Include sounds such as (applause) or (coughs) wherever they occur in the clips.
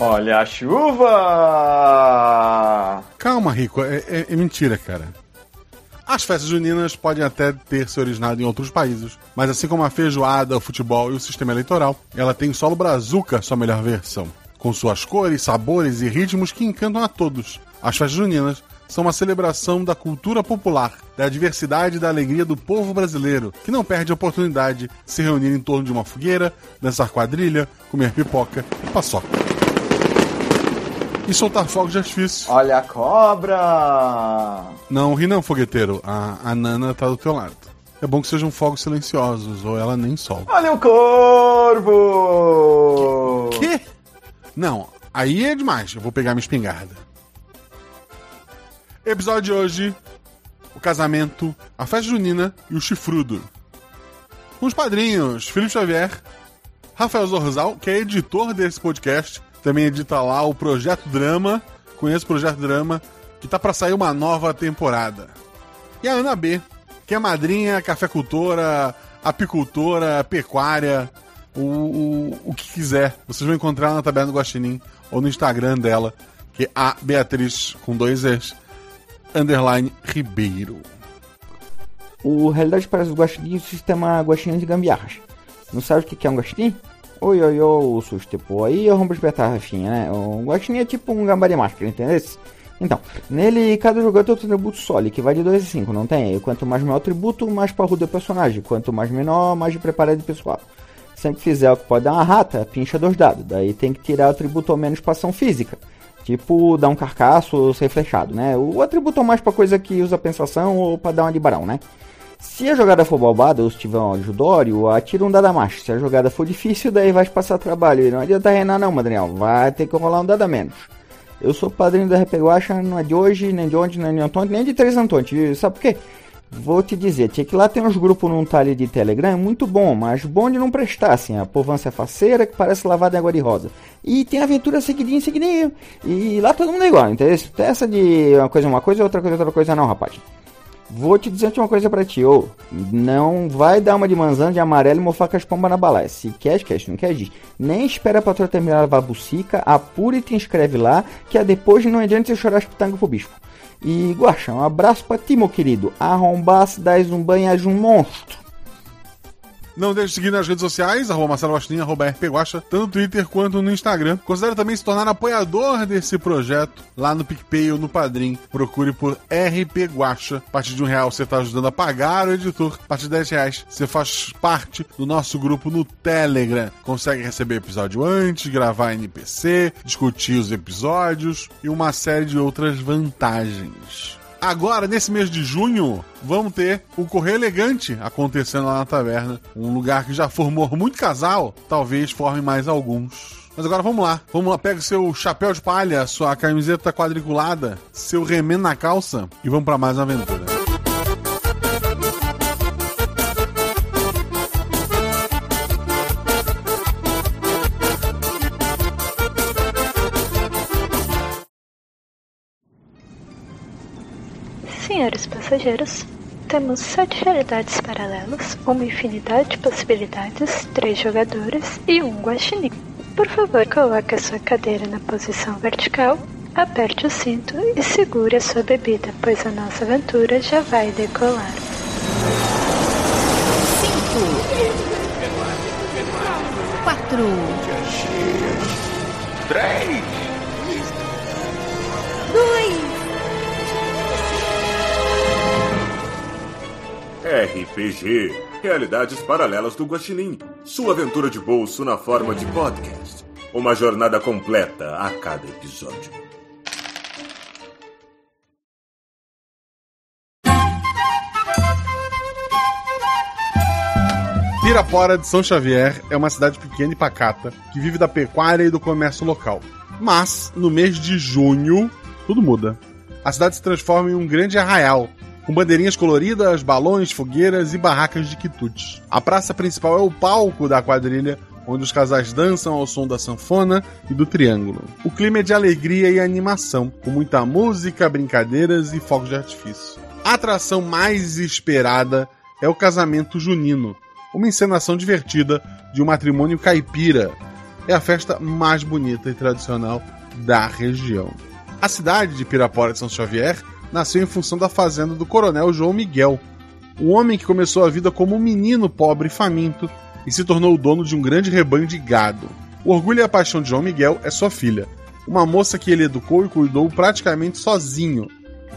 Olha a chuva! Calma, Rico, é, é- é mentira, cara. As festas juninas podem até ter se originado em outros países, mas assim como a feijoada, o futebol e o sistema eleitoral, ela tem solo brazuca sua melhor versão, com suas cores, sabores e ritmos que encantam a todos. As festas juninas são uma celebração da cultura popular, da diversidade e da alegria do povo brasileiro, que não perde a oportunidade de se reunir em torno de uma fogueira, dançar quadrilha, comer pipoca e paçoca. E soltar fogos de artifício. Olha a cobra! Não ri não, fogueteiro. A, a Nana tá do teu lado. É bom que sejam fogos silenciosos, ou ela nem solta. Olha o corvo! Quê? Não, aí é demais. Eu vou pegar minha espingarda. Episódio de hoje: o casamento, a festa junina e o chifrudo. Com os padrinhos Felipe Xavier, Rafael Zorzal, que é editor desse podcast, também edita lá o Projeto Drama. Conheço o Projeto Drama, que tá pra sair uma nova temporada. E a Ana B, que é madrinha, cafeicultora, apicultora, pecuária, o, o, o que quiser. Vocês vão encontrar na Taberna do Guaxinim ou no Instagram dela, que é a Beatriz, com dois Es, underline Ribeiro. O Realidade Parece Guaxinim se chama Guaxinim de Gambiarras. Não sabe o que é um guaxinim? Oi, oi, oi, susto, pô. Aí eu rompo espetar, Rafinha, né? O guaxinim é tipo um gambari máscara, entendeu? Então, nele cada jogador tem um atributo sólido, que vai de 2 a 5, não tem? E quanto mais maior o atributo, mais parrudo é o personagem. Quanto mais menor, mais de preparado o pessoal. Sempre fizer o que pode dar uma rata, pincha dois dados. Daí tem que tirar o atributo ou menos pra ação física. Tipo, dar um carcaço ou ser flechado, né? O atributo é mais pra coisa que usa pensação ou pra dar uma de barão, né? Se a jogada for balbada ou se tiver um ajudório, atira um dado a mais. Se a jogada for difícil, daí vai passar trabalho. E não adianta reinar não, Madrinhal. Vai ter que rolar um dado a menos. Eu sou padrinho da RP Guacha, não é de hoje, nem de ontem, nem de Antônio, nem de Três Antônio. Sabe por quê? Vou te dizer, tinha que lá tem uns grupos num talho de Telegram, muito bom, mas bom de não prestar, assim, a povança é faceira que parece lavada em água de rosa. E tem aventura seguidinha, seguidinha. E lá todo mundo é igual, entendeu? Essa de uma coisa é uma coisa, outra coisa é outra coisa não, rapaz. Vou te dizer uma coisa pra ti, ô. Não vai dar uma de manzana de amarelo e mofar com as pombas na balaia. Se quer, esquece, não quer, diz. Nem espera a patroa terminar a bucica, apura e te inscreve lá, que é depois não adianta você chorar as pitangas pro bispo. E, Guaxa, um abraço pra ti, meu querido. Arrombasse, dás um banho, um monstro. Não deixe de seguir nas redes sociais, arroba Marcelo arroba tanto no Twitter quanto no Instagram. Considere também se tornar apoiador desse projeto lá no PicPay ou no Padrim. Procure por RP Guaxa. A partir de um real você está ajudando a pagar o editor. A partir de 10 reais você faz parte do nosso grupo no Telegram. Consegue receber episódio antes, gravar NPC, discutir os episódios e uma série de outras vantagens. Agora, nesse mês de junho, vamos ter o Correio Elegante acontecendo lá na taverna. Um lugar que já formou muito casal, talvez forme mais alguns. Mas agora vamos lá. Vamos lá, pega o seu chapéu de palha, sua camiseta quadriculada, seu remendo na calça e vamos para mais uma aventura. Passageiros, temos sete realidades paralelas, uma infinidade de possibilidades, três jogadores e um guaxinim. Por favor, coloque a sua cadeira na posição vertical, aperte o cinto e segure a sua bebida, pois a nossa aventura já vai decolar. Cinco. Quatro. Três. Dois. RPG Realidades Paralelas do Guaxinim. Sua aventura de bolso na forma de podcast. Uma jornada completa a cada episódio. Pirapora de São Xavier é uma cidade pequena e pacata que vive da pecuária e do comércio local. Mas, no mês de junho, tudo muda. A cidade se transforma em um grande arraial, com bandeirinhas coloridas, balões, fogueiras e barracas de quitutes. A praça principal é o palco da quadrilha, onde os casais dançam ao som da sanfona e do triângulo. O clima é de alegria e animação, com muita música, brincadeiras e fogos de artifício. A atração mais esperada é o casamento junino, uma encenação divertida de um matrimônio caipira, é a festa mais bonita e tradicional da região. A cidade de Pirapora de São Xavier nasceu em função da fazenda do coronel João Miguel, um homem que começou a vida como um menino pobre e faminto e se tornou o dono de um grande rebanho de gado. O orgulho e a paixão de João Miguel é sua filha, uma moça que ele educou e cuidou praticamente sozinho,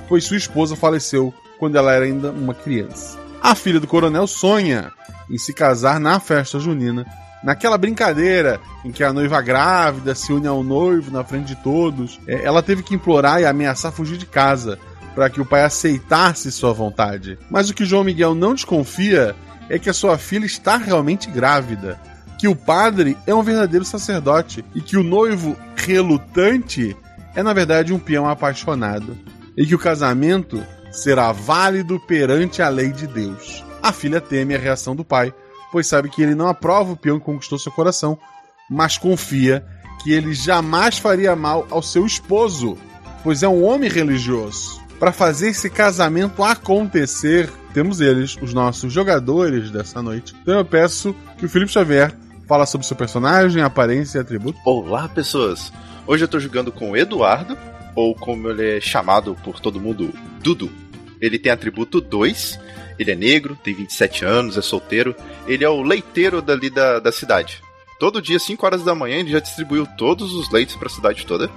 pois sua esposa faleceu quando ela era ainda uma criança. A filha do coronel sonha em se casar na festa junina, naquela brincadeira em que a noiva grávida se une ao noivo na frente de todos. É, ela teve que implorar e ameaçar fugir de casa para que o pai aceitasse sua vontade. Mas o que João Miguel não desconfia é que a sua filha está realmente grávida, que o padre é um verdadeiro sacerdote e que o noivo relutante é na verdade um peão apaixonado e que o casamento será válido perante a lei de Deus. A filha teme a reação do pai, pois sabe que ele não aprova o peão que conquistou seu coração, mas confia que ele jamais faria mal ao seu esposo, pois é um homem religioso. Para fazer esse casamento acontecer, temos eles, os nossos jogadores dessa noite. Então eu peço que o Felipe Xavier fala sobre seu personagem, aparência e atributo. Olá, pessoas! Hoje eu tô jogando com o Eduardo, ou como ele é chamado por todo mundo, Dudu. Ele tem atributo 2, ele é negro, tem 27 anos, é solteiro, ele é o leiteiro dali da, da cidade. Todo dia, 5 horas da manhã, ele já distribuiu todos os leites para a cidade toda.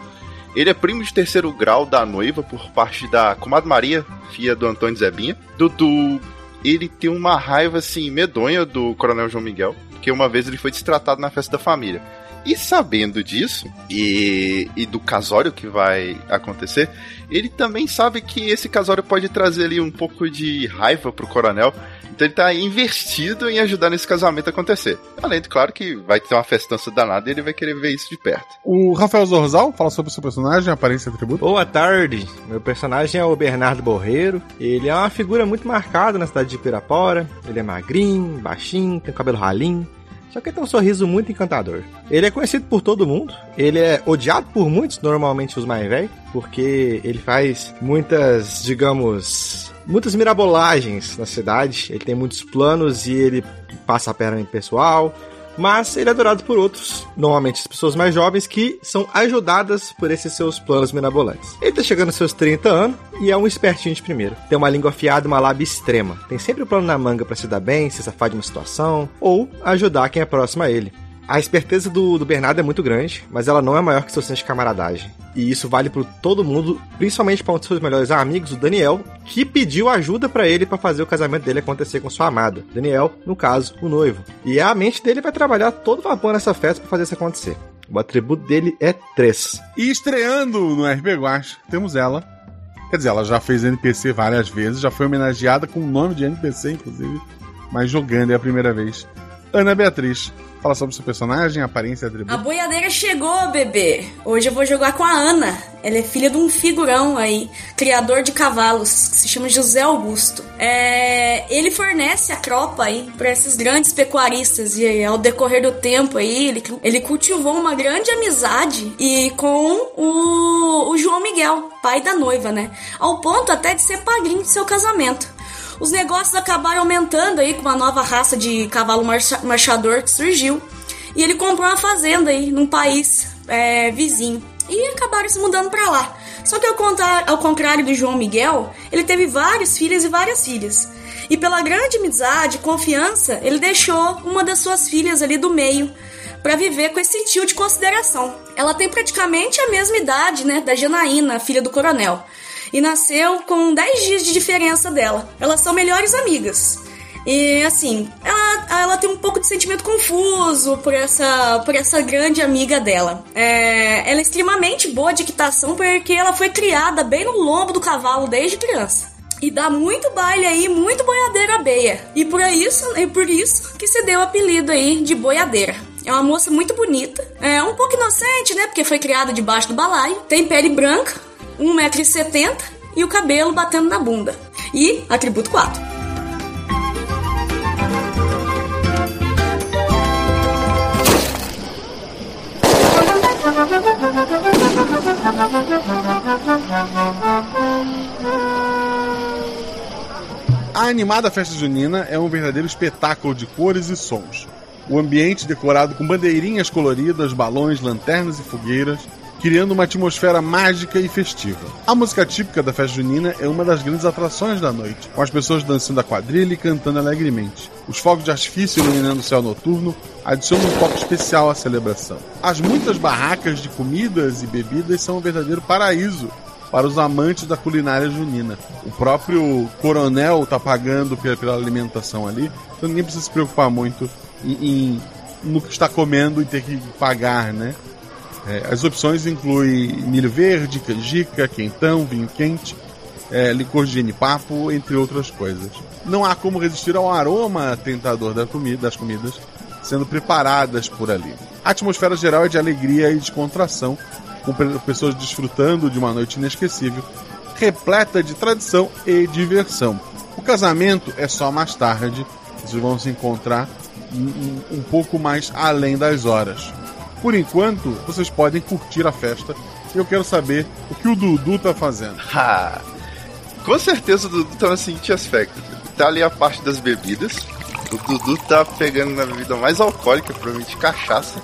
Ele é primo de terceiro grau da noiva por parte da comadre Maria, filha do Antônio Zebinha. Dudu, ele tem uma raiva assim medonha do Coronel João Miguel, porque uma vez ele foi destratado na festa da família. E sabendo disso, e, e do casório que vai acontecer, ele também sabe que esse casório pode trazer ali um pouco de raiva pro coronel. Então ele tá investido em ajudar nesse casamento a acontecer. Além de, claro, que vai ter uma festança danada e ele vai querer ver isso de perto. O Rafael Zorzal fala sobre o seu personagem, aparência e atributo. Boa tarde, meu personagem é o Bernardo Borreiro. Ele é uma figura muito marcada na cidade de Pirapora. Ele é magrinho, baixinho, tem cabelo ralinho. Só que ele tem um sorriso muito encantador. Ele é conhecido por todo mundo. Ele é odiado por muitos, normalmente os mais velhos, porque ele faz muitas, digamos, muitas mirabolagens na cidade. Ele tem muitos planos e ele passa a perna em pessoal. Mas ele é adorado por outros, normalmente as pessoas mais jovens, que são ajudadas por esses seus planos mirabolantes. Ele tá chegando aos seus 30 anos e é um espertinho de primeiro. Tem uma língua afiada e uma lábia extrema. Tem sempre o um plano na manga para se dar bem, se safar de uma situação, ou ajudar quem é próximo a ele. A esperteza do, do Bernardo é muito grande, mas ela não é maior que seu senso de camaradagem. E isso vale para todo mundo, principalmente para um dos seus melhores amigos, o Daniel, que pediu ajuda para ele para fazer o casamento dele acontecer com sua amada. Daniel, no caso, o noivo. E a mente dele vai trabalhar todo vapor nessa festa para fazer isso acontecer. O atributo dele é 3. E estreando no RP Guacha, temos ela. Quer dizer, ela já fez NPC várias vezes, já foi homenageada com o nome de NPC, inclusive, mas jogando é a primeira vez. Ana Beatriz, Fala sobre seu personagem, aparência e atributo. A boiadeira chegou, bebê. Hoje eu vou jogar com a Ana. Ela é filha de um figurão aí, criador de cavalos, que se chama José Augusto. É, ele fornece a cropa aí para esses grandes pecuaristas e ao decorrer do tempo aí ele, ele cultivou uma grande amizade e com o, o João Miguel, pai da noiva, né? Ao ponto até de ser padrinho de seu casamento os negócios acabaram aumentando aí com uma nova raça de cavalo marchador que surgiu. E ele comprou uma fazenda aí num país é, vizinho. E acabaram se mudando para lá. Só que ao contrário, ao contrário do João Miguel, ele teve vários filhos e várias filhas. E pela grande amizade e confiança, ele deixou uma das suas filhas ali do meio para viver com esse tio de consideração. Ela tem praticamente a mesma idade, né, da Janaína, filha do coronel e nasceu com 10 dias de diferença dela. Elas são melhores amigas. E assim, ela, ela tem um pouco de sentimento confuso por essa, por essa grande amiga dela. É, ela é extremamente boa de equitação porque ela foi criada bem no lombo do cavalo desde criança. E dá muito baile aí, muito boiadeira beia. E por isso, e por isso que se deu o apelido aí de boiadeira. É uma moça muito bonita, é um pouco inocente, né? Porque foi criada debaixo do balaio, tem pele branca, 1,70m e o cabelo batendo na bunda. E atributo 4. A animada festa junina é um verdadeiro espetáculo de cores e sons. O ambiente decorado com bandeirinhas coloridas, balões, lanternas e fogueiras, criando uma atmosfera mágica e festiva. A música típica da festa junina é uma das grandes atrações da noite, com as pessoas dançando a quadrilha e cantando alegremente. Os fogos de artifício iluminando o céu noturno adicionam um toque especial à celebração. As muitas barracas de comidas e bebidas são um verdadeiro paraíso para os amantes da culinária junina. O próprio coronel tá pagando pela, pela alimentação ali, então ninguém precisa se preocupar muito em, em- no que está comendo e ter que pagar, né? É, as opções incluem milho verde, canjica, quentão, vinho quente, é, licor de genipapo, entre outras coisas. Não há como resistir ao aroma tentador da comida, das comidas sendo preparadas por ali. A atmosfera geral é de alegria e descontração, com pe- pessoas desfrutando de uma noite inesquecível, repleta de tradição e diversão. O casamento é só mais tarde, vocês vão se encontrar um- um pouco mais além das horas. Por enquanto, vocês podem curtir a festa. Eu quero saber o que o Dudu tá fazendo. (laughs) Com certeza o Dudu tá no seguinte aspecto. Tá ali a parte das bebidas. O Dudu tá pegando na bebida mais alcoólica, provavelmente cachaça.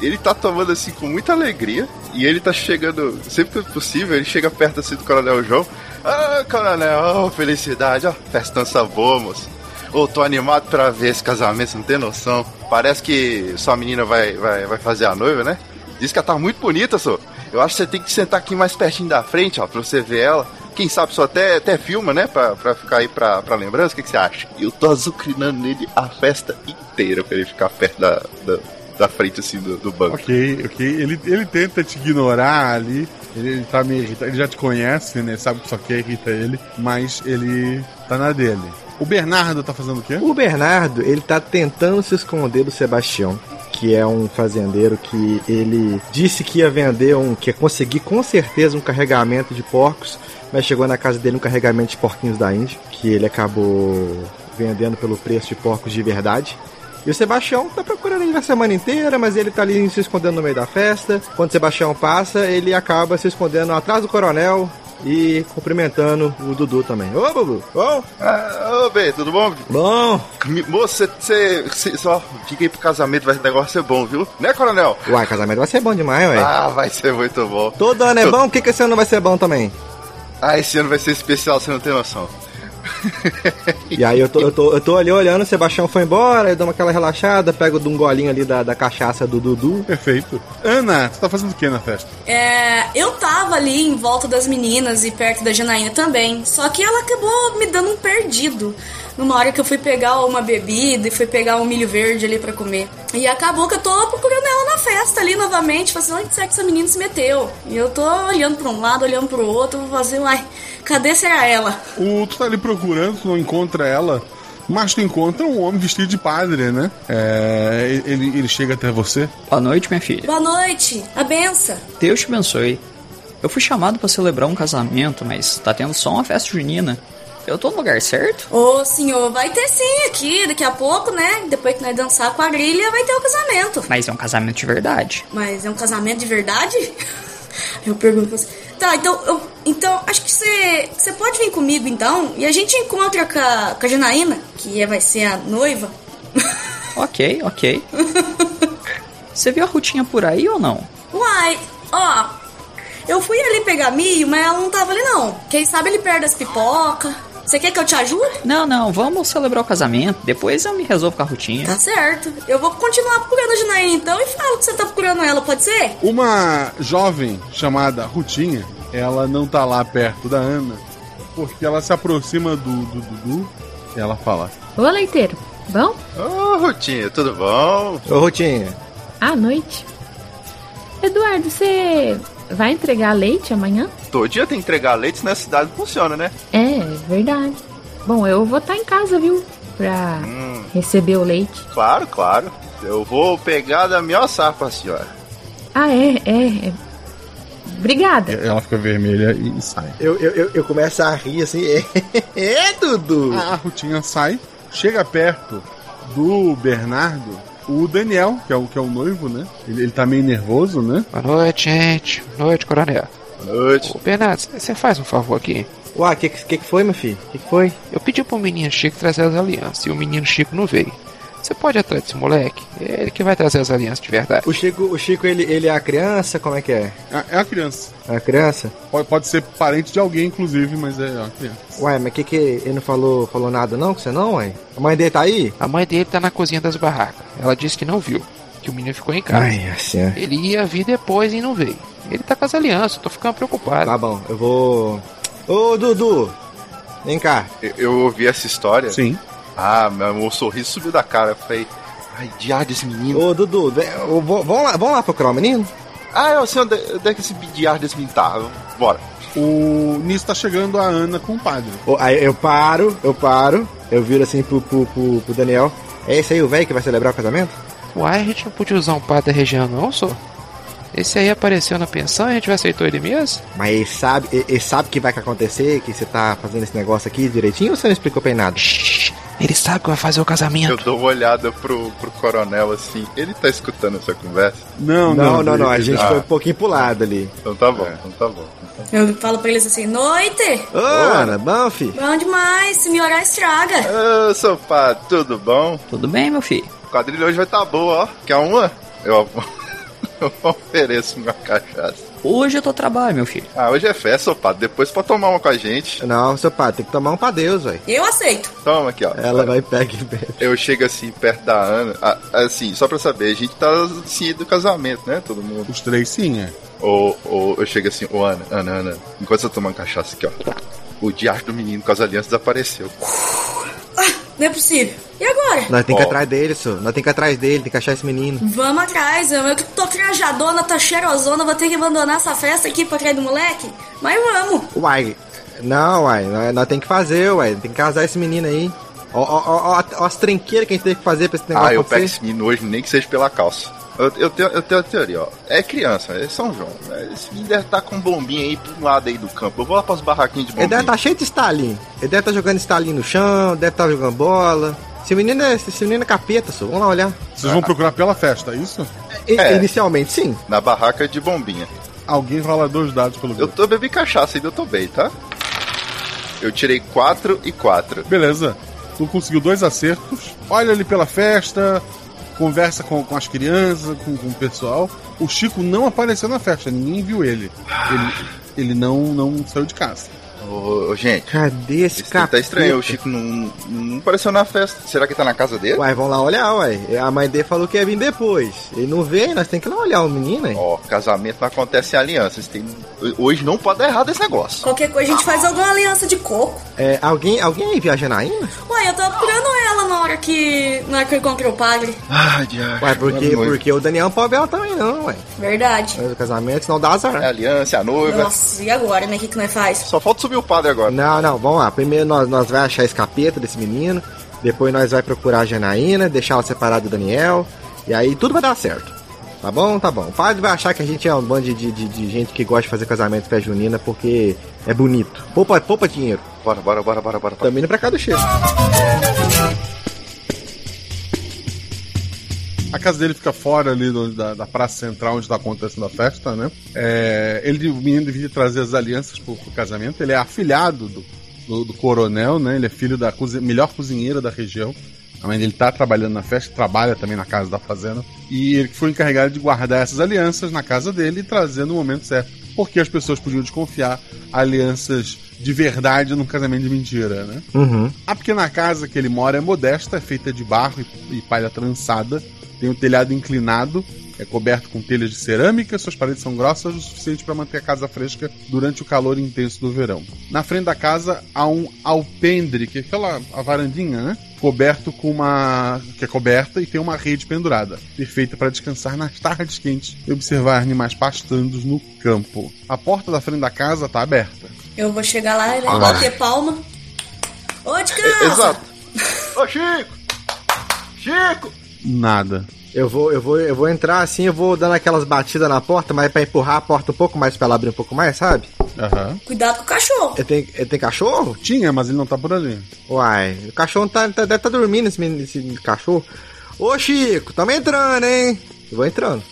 Ele tá tomando assim com muita alegria. E ele tá chegando, sempre que possível, ele chega perto assim do Coronel João. Ah, Coronel, oh, felicidade, ó, festança boa, moço. Ô, tô animado pra ver esse casamento, você não tem noção. Parece que sua menina vai, vai, vai fazer a noiva, né? Diz que ela tá muito bonita, só. Eu acho que você tem que sentar aqui mais pertinho da frente, ó, pra você ver ela. Quem sabe só até, até filma, né? Pra, pra ficar aí pra, pra lembrança. O que, que você acha? Eu tô azucrinando nele a festa inteira pra ele ficar perto da, da, da frente, assim, do, do banco. Ok, ok. Ele, ele tenta te ignorar ali. Ele, ele tá meio irritado. Ele já te conhece, né? Sabe que só quer irrita ele. Mas ele tá na dele. O Bernardo tá fazendo o quê? O Bernardo, ele tá tentando se esconder do Sebastião, que é um fazendeiro que ele disse que ia vender um, que ia conseguir com certeza um carregamento de porcos, mas chegou na casa dele um carregamento de porquinhos da Índia, que ele acabou vendendo pelo preço de porcos de verdade. E o Sebastião tá procurando ele a semana inteira, mas ele tá ali se escondendo no meio da festa. Quando o Sebastião passa, ele acaba se escondendo atrás do coronel e cumprimentando o Dudu também. Ô, Dudu! Ô! Ah, ô, Bê, tudo bom? Bom! Moço, você, só fica aí pro casamento, vai, o negócio ser bom, viu? Né, coronel? Uai, casamento vai ser bom demais, ué. Ah, vai ser muito bom. Todo ano é bom, por que, que esse ano vai ser bom também? Ah, esse ano vai ser especial, você não tem noção. (laughs) E aí eu tô, eu tô, eu tô ali olhando, o Sebastião foi embora, eu dou aquela relaxada, pego de um golinho ali da, da cachaça do Dudu. Perfeito. Ana, tu tá fazendo o que na festa? É, eu tava ali em volta das meninas e perto da Janaína também. Só que ela acabou me dando um perdido. Numa hora que eu fui pegar uma bebida e fui pegar um milho verde ali pra comer. E acabou que eu tô procurando ela na festa ali novamente. Fazendo onde será que essa menina se meteu? E eu tô olhando pra um lado, olhando pro outro, vou fazer, uai, cadê será ela? O, tu tá ali procurando, tu não encontra ela. Mas tu encontra um homem vestido de padre, né? É, ele, ele chega até você. Boa noite, minha filha. Boa noite, a benção. Deus te abençoe. Eu fui chamado pra celebrar um casamento, mas tá tendo só uma festa junina. Eu tô no lugar certo? Ô senhor, vai ter sim aqui, daqui a pouco, né? Depois que nós dançar a quadrilha, vai ter o casamento. Mas é um casamento de verdade. Mas é um casamento de verdade? (laughs) Eu pergunto pra você. Tá, então, eu, então acho que você, você pode vir comigo então e a gente encontra com a, com a Janaína, que é- vai ser a noiva. (laughs) Ok, ok. (laughs) Você viu a Rutinha por aí ou não? Uai, ó, eu fui ali pegar milho, mas ela não tava ali não. Quem sabe ele perde as pipoca. Você quer que eu te ajude? Não, não, vamos celebrar o casamento. Depois eu me resolvo com a Rutinha. Tá certo. Eu vou continuar procurando a Janaína então e falo que você tá procurando ela, pode ser? Uma jovem chamada Rutinha, ela não tá lá perto da Ana, porque ela se aproxima do do Dudu e ela fala: Ô, leiteiro, bom? Ô, Rutinha, tudo bom? Ô, Rutinha. À noite. Eduardo, você vai entregar leite amanhã? Todo dia tem que entregar leite, senão a cidade não funciona, né? É, verdade. Bom, eu vou estar em casa, viu? Pra Hum, receber o leite. claro, claro. Eu vou pegar da minha safra, senhora. Ah, é, é. é. Obrigada. Ela fica vermelha e sai. Eu, eu, eu, eu começo a rir assim. (laughs) É, Dudu! A Rutinha sai, chega perto do Bernardo, o Daniel, que é o, que é o noivo, né? Ele, ele tá meio nervoso, né? Boa noite, gente. Boa noite, coronel. Boa noite. Ô, Bernardo, você faz um favor aqui? Uai, o que, que que foi, meu filho? O que, que foi? Eu pedi pro menino Chico trazer as alianças e o menino Chico não veio. Você pode ir atrás desse moleque? É ele que vai trazer as alianças de verdade. O Chico, o Chico ele, ele é a criança? Como é que é? É, é a criança. É a criança? Pode, pode ser parente de alguém, inclusive, mas é a criança. Ué, mas que que ele não falou, falou nada não com você não, ué? A mãe dele tá aí? A mãe dele tá na cozinha das barracas. Ela disse que não viu, que o menino ficou em casa. Ai, assim. Ele ia vir depois e não veio. Ele tá com as alianças, eu tô ficando preocupado. Tá bom, eu vou... Ô, Dudu! Vem cá. Eu, eu ouvi essa história. Sim. Ah, meu, sorriso subiu da cara. Eu falei, ai, diabo desse menino. Ô, Dudu, vem, ô, vamos lá, vamos lá procurar o menino? Ah, eu sei onde, onde é que esse diabo desse menino tá. Bora. O nisso tá chegando a Ana com o padre. Ô, aí eu paro, eu paro, eu viro assim pro, pro, pro, pro Daniel. É esse aí o velho que vai celebrar o casamento? Uai, a gente não podia usar um padre da região não, só? Esse aí apareceu na pensão e a gente vai aceitou ele mesmo? Mas ele sabe, ele, ele sabe que vai acontecer, que você tá fazendo esse negócio aqui direitinho ou você não explicou pra ele nada? Shhh, ele sabe que vai fazer o casamento. Eu dou uma olhada pro, pro coronel assim. Ele tá escutando essa conversa? Não, não, não, não. A ele- gente Ah. foi um pouquinho pro lado ali. Então tá bom, então tá bom. Eu falo pra eles assim, noite! Ô, Ana, bom, fi? Bom demais, se melhorar estraga. Ô, seu padre, tudo bom? Tudo bem, meu filho? O quadrilho hoje vai tá boa, ó. Quer uma? Eu, (laughs) eu ofereço uma cachaça. Hoje eu tô trabalho, meu filho. Ah, hoje é festa, seu padre. Depois pode tomar uma com a gente. Não, seu padre, tem que tomar um pra Deus, velho. Eu aceito. Toma aqui, ó. Ela vai pegar e bebe. Eu chego assim, perto da Ana. ah, assim, só pra saber, a gente tá assim do casamento, né? Todo mundo. Os três sim, é. Ou, ou eu chego assim, ô Ana, Ana, Ana, enquanto você tá tomando cachaça aqui, ó. O diacho do menino com as alianças desapareceu. Não é possível. E agora? Nós tem que ir atrás dele, senhor. Nós tem que ir atrás dele, tem que achar esse menino. Vamos atrás, eu, tô trajadona, tô cheirosona, vou ter que abandonar essa festa aqui pra trás do moleque. Mas vamos. Uai, não, uai, nós, nós tem que fazer, uai. Tem que casar esse menino aí. Ó, ó, ó, ó, ó as tranqueiras que a gente tem que fazer pra esse negócio Ah, eu pego acontecer. esse menino hoje, nem que seja pela calça. Eu, eu, tenho, eu tenho a teoria, ó. É criança, é São João. né? Esse menino deve estar com bombinha aí pro lado aí do campo. Eu vou lá pras barraquinhas de Ele deve bombinha. estar cheio de estalinho. Ele deve estar jogando estalinho no chão, deve estar jogando bola. Esse menino é, esse menino é capeta, senhor. Vamos lá olhar. Vocês vão procurar pela festa, é isso? É. Inicialmente, sim. Na barraca de bombinha. Alguém rola dois dados pelo Eu tô bebi cachaça ainda, eu tô bem, tá? Eu tirei 4 e 4. Beleza. Tu conseguiu dois acertos. Olha ali pela festa, conversa com, com as crianças, com, com o pessoal. O Chico não apareceu na festa, ninguém viu ele. Ele, ele não, não saiu de casa. Ô, ô, gente, Cadê esse esse cara? tá estranho. O Chico não, não apareceu na festa. Será que tá na casa dele? Uai, vamos lá olhar, uai. A mãe dele falou que ia vir depois. Ele não veio, nós temos que ir lá olhar o menino, hein? Ó, casamento não acontece em alianças. Tem... Hoje não pode dar errado esse negócio. Qualquer coisa a gente faz alguma aliança de coco. É, alguém, alguém aí viajando ainda? Ué, eu tava procurando ela na hora que. Na hora que eu encontrei o padre. Ah, diacho. Uai, porque, É porque o Daniel não pode ver ela também, não, uai. Verdade. Mas o casamento, senão dá azar. É a aliança, é a noiva. Nossa, e agora, né? O que, que nós faz? Só falta subir o padre agora. Não, não, vamos lá. Primeiro nós, nós vai achar esse capeta desse menino. Depois nós vai procurar a Janaína, deixar ela separada do Daniel. E aí tudo vai dar certo. Tá bom? Tá bom. O padre vai achar que a gente é um bando de, de, de gente que gosta de fazer casamento festa junina porque é bonito. Poupa, poupa dinheiro. Bora, bora, bora, bora, bora. bora. Também pra cá do cheiro. A casa dele fica fora ali do- da, da praça central onde está acontecendo a festa, né? É, ele, o menino devia trazer as alianças pro, pro casamento. Ele é afilhado do, do, do coronel, né? Ele é filho da melhor cozinheira da região. A mãe dele tá trabalhando na festa, trabalha também na casa da fazenda. E ele foi encarregado de guardar essas alianças na casa dele e trazer no momento certo. Porque as pessoas podiam desconfiar alianças de verdade num casamento de mentira, né? Uhum. A pequena casa que ele mora é modesta, é feita de barro e, e palha trançada. Tem um telhado inclinado, é coberto com telhas de cerâmica, suas paredes são grossas o suficiente para manter a casa fresca durante o calor intenso do verão. Na frente da casa há um alpendre, que é aquela a varandinha, né? Coberto com uma. que é coberta e tem uma rede pendurada, perfeita para descansar nas tardes quentes e observar animais pastando no campo. A porta da frente da casa está aberta. Eu vou chegar lá e Ah. bater palma. Ô, de casa! Exato. (laughs) Ô, Chico! Chico! Nada. Eu vou, eu vou, eu vou entrar assim, eu vou dando aquelas batidas na porta, mas pra empurrar a porta um pouco mais pra ela abrir um pouco mais, sabe? Aham. Cuidado com o cachorro. Ele tem, ele tem cachorro? Tinha, mas ele não tá por ali. Uai, o cachorro tá, tá- deve estar dormindo esse, menino- esse cachorro. Ô Chico, tamo entrando, hein? Eu vou entrando.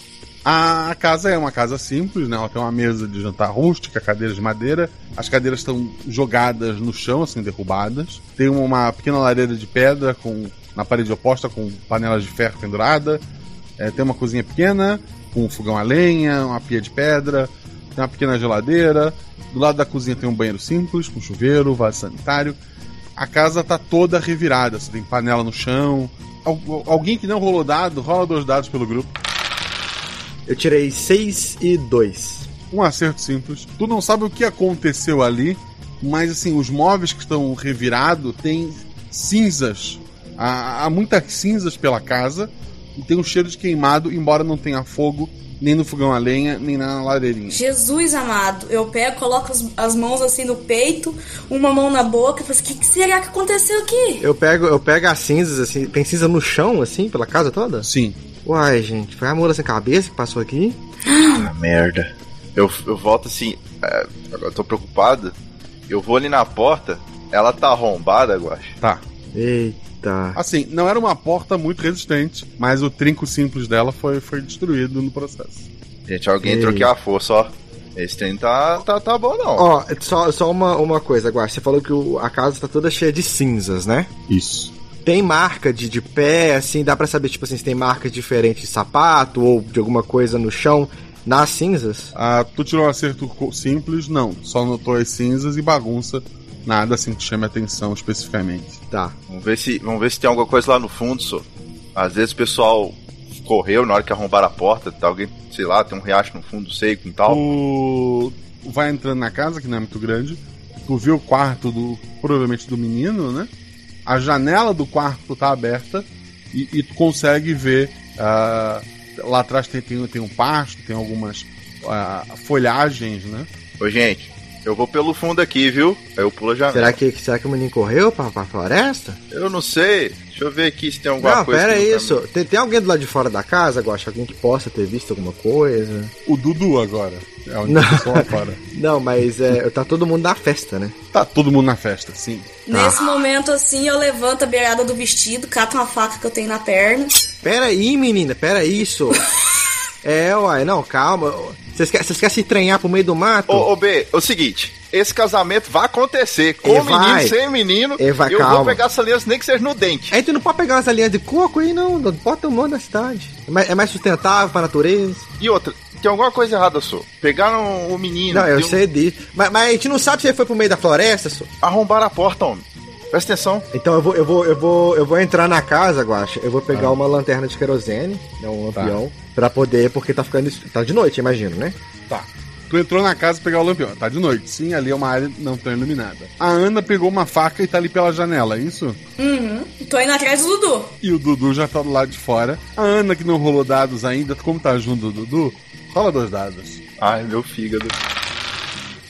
A casa é uma casa simples, né? Ela tem uma mesa de jantar rústica, cadeiras de madeira. As cadeiras estão jogadas no chão, assim, derrubadas. Tem uma pequena lareira de pedra com na parede oposta com panelas de ferro pendurada. É, tem uma cozinha pequena, com um fogão a lenha, uma pia de pedra, tem uma pequena geladeira. Do lado da cozinha tem um banheiro simples, com chuveiro, vaso sanitário. A casa tá toda revirada, você tem panela no chão. Al- alguém que não rolou dado, rola dois dados pelo grupo. Eu tirei 6 e 2. Um acerto simples. Tu não sabe o que aconteceu ali, mas assim, os móveis que estão revirados têm cinzas. Há, há muitas cinzas pela casa e tem um cheiro de queimado, embora não tenha fogo nem no fogão a lenha, nem na lareirinha. Jesus amado, eu pego, coloco as, as mãos assim no peito, uma mão na boca e falo assim: o que, que será que aconteceu aqui? Eu pego, eu pego as cinzas, assim. Tem cinza no chão, assim, pela casa toda? Sim. Uai, gente, foi a mula sem cabeça que passou aqui? Ah, merda. Eu, eu volto assim. é, agora eu tô preocupado. Eu vou ali na porta. Ela tá arrombada, Guache. Tá. Eita. Assim, não era uma porta muito resistente, mas o trinco simples dela foi, foi destruído no processo. Gente, alguém entrou aqui a força, ó. Esse trem tá, tá, tá bom, não. Ó, só, só uma, uma coisa, Guaxa. Você falou que o- a casa tá toda cheia de cinzas, né? Isso. Tem marca de, de pé, assim, dá pra saber, tipo assim, se tem marcas diferentes de sapato ou de alguma coisa no chão nas cinzas? Ah, tu tirou um acerto simples? Não. Só notou as cinzas e bagunça. Nada assim que chame atenção especificamente. Tá. Vamos ver se, vamos ver se tem alguma coisa lá no fundo, só. Às vezes o pessoal correu na hora que arrombaram a porta, tá alguém, sei lá, tem um riacho no fundo seco e tal. Tu vai entrando na casa, que não é muito grande. Tu vê o quarto do. provavelmente do menino, né? A janela do quarto tá aberta e, e tu consegue ver. ah, lá atrás tem, tem, tem um pasto, tem algumas ah, folhagens, né? Ô, gente, eu vou pelo fundo aqui, viu? Aí eu pulo a janela. Será que, será que o menino correu pra, pra floresta? Eu não sei. Deixa eu ver aqui se tem alguma Não, coisa. pera aqui no isso. Tem, tem alguém do lado de fora da casa, Guaxa? Alguém que possa ter visto alguma coisa? O Dudu agora. É a Não. pessoa lá fora. (laughs) Não, mas é, tá todo mundo na festa, né? Tá todo mundo na festa, sim. Nesse momento, assim, eu levanto a beirada do vestido, cato uma faca que eu tenho na perna. Pera aí, menina, pera isso. (laughs) é, uai, não, calma. Vocês querem, querem se treinhar pro meio do mato? Ô, ô, B, é o seguinte. Esse casamento vai acontecer. Com E menino, vai. sem menino. E vai, eu vou calma. pegar essa aliança nem que seja no dente. A gente não pode pegar umas alianças de coco aí, não. Bota o nome da cidade. É mais, é mais sustentável pra natureza. E outra, tem alguma coisa errada, só. Pegaram o menino. Não, eu deu- sei disso. Mas, mas a gente não sabe se ele foi pro meio da floresta, só. Arrombaram a porta, homem. Presta atenção. Então eu vou, eu vou, eu vou, eu vou entrar na casa, Guaxa. Eu vou pegar uma lanterna de querosene, né, um Tá. lampião, pra poder, porque tá ficando, tá de noite, imagino, né? Tá. Tu entrou na casa pegar o lampião. Tá de noite. Sim, ali é uma área não tão iluminada. A Ana pegou uma faca e tá ali pela janela, é isso? Uhum. Tô indo atrás do Dudu. E o Dudu já tá do lado de fora. A Ana, que não rolou dados ainda, como tá junto do Dudu, rola dois dados. Ai, meu fígado.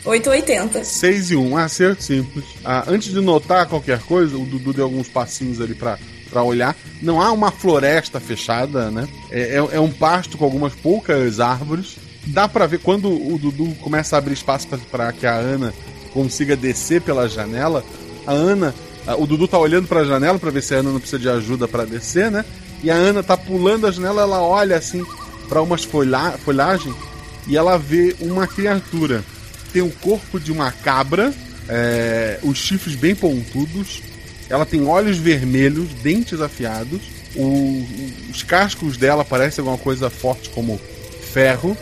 880. 6 e 1, um acerto simples. Ah, antes de notar qualquer coisa, o Dudu deu alguns passinhos ali pra, pra olhar. Não há uma floresta fechada, né? É, é- é um pasto com algumas poucas árvores. Dá pra ver quando o Dudu começa a abrir espaço pra que a Ana consiga descer pela janela. A Ana, ah, o Dudu tá olhando pra janela pra ver se a Ana não precisa de ajuda pra descer, né? E a Ana tá pulando a janela, ela olha assim pra umas folha folhagem e ela vê uma criatura. Tem o corpo de uma cabra, é, os chifres bem pontudos, ela tem olhos vermelhos, dentes afiados, o- os cascos dela parecem alguma coisa forte como ferro.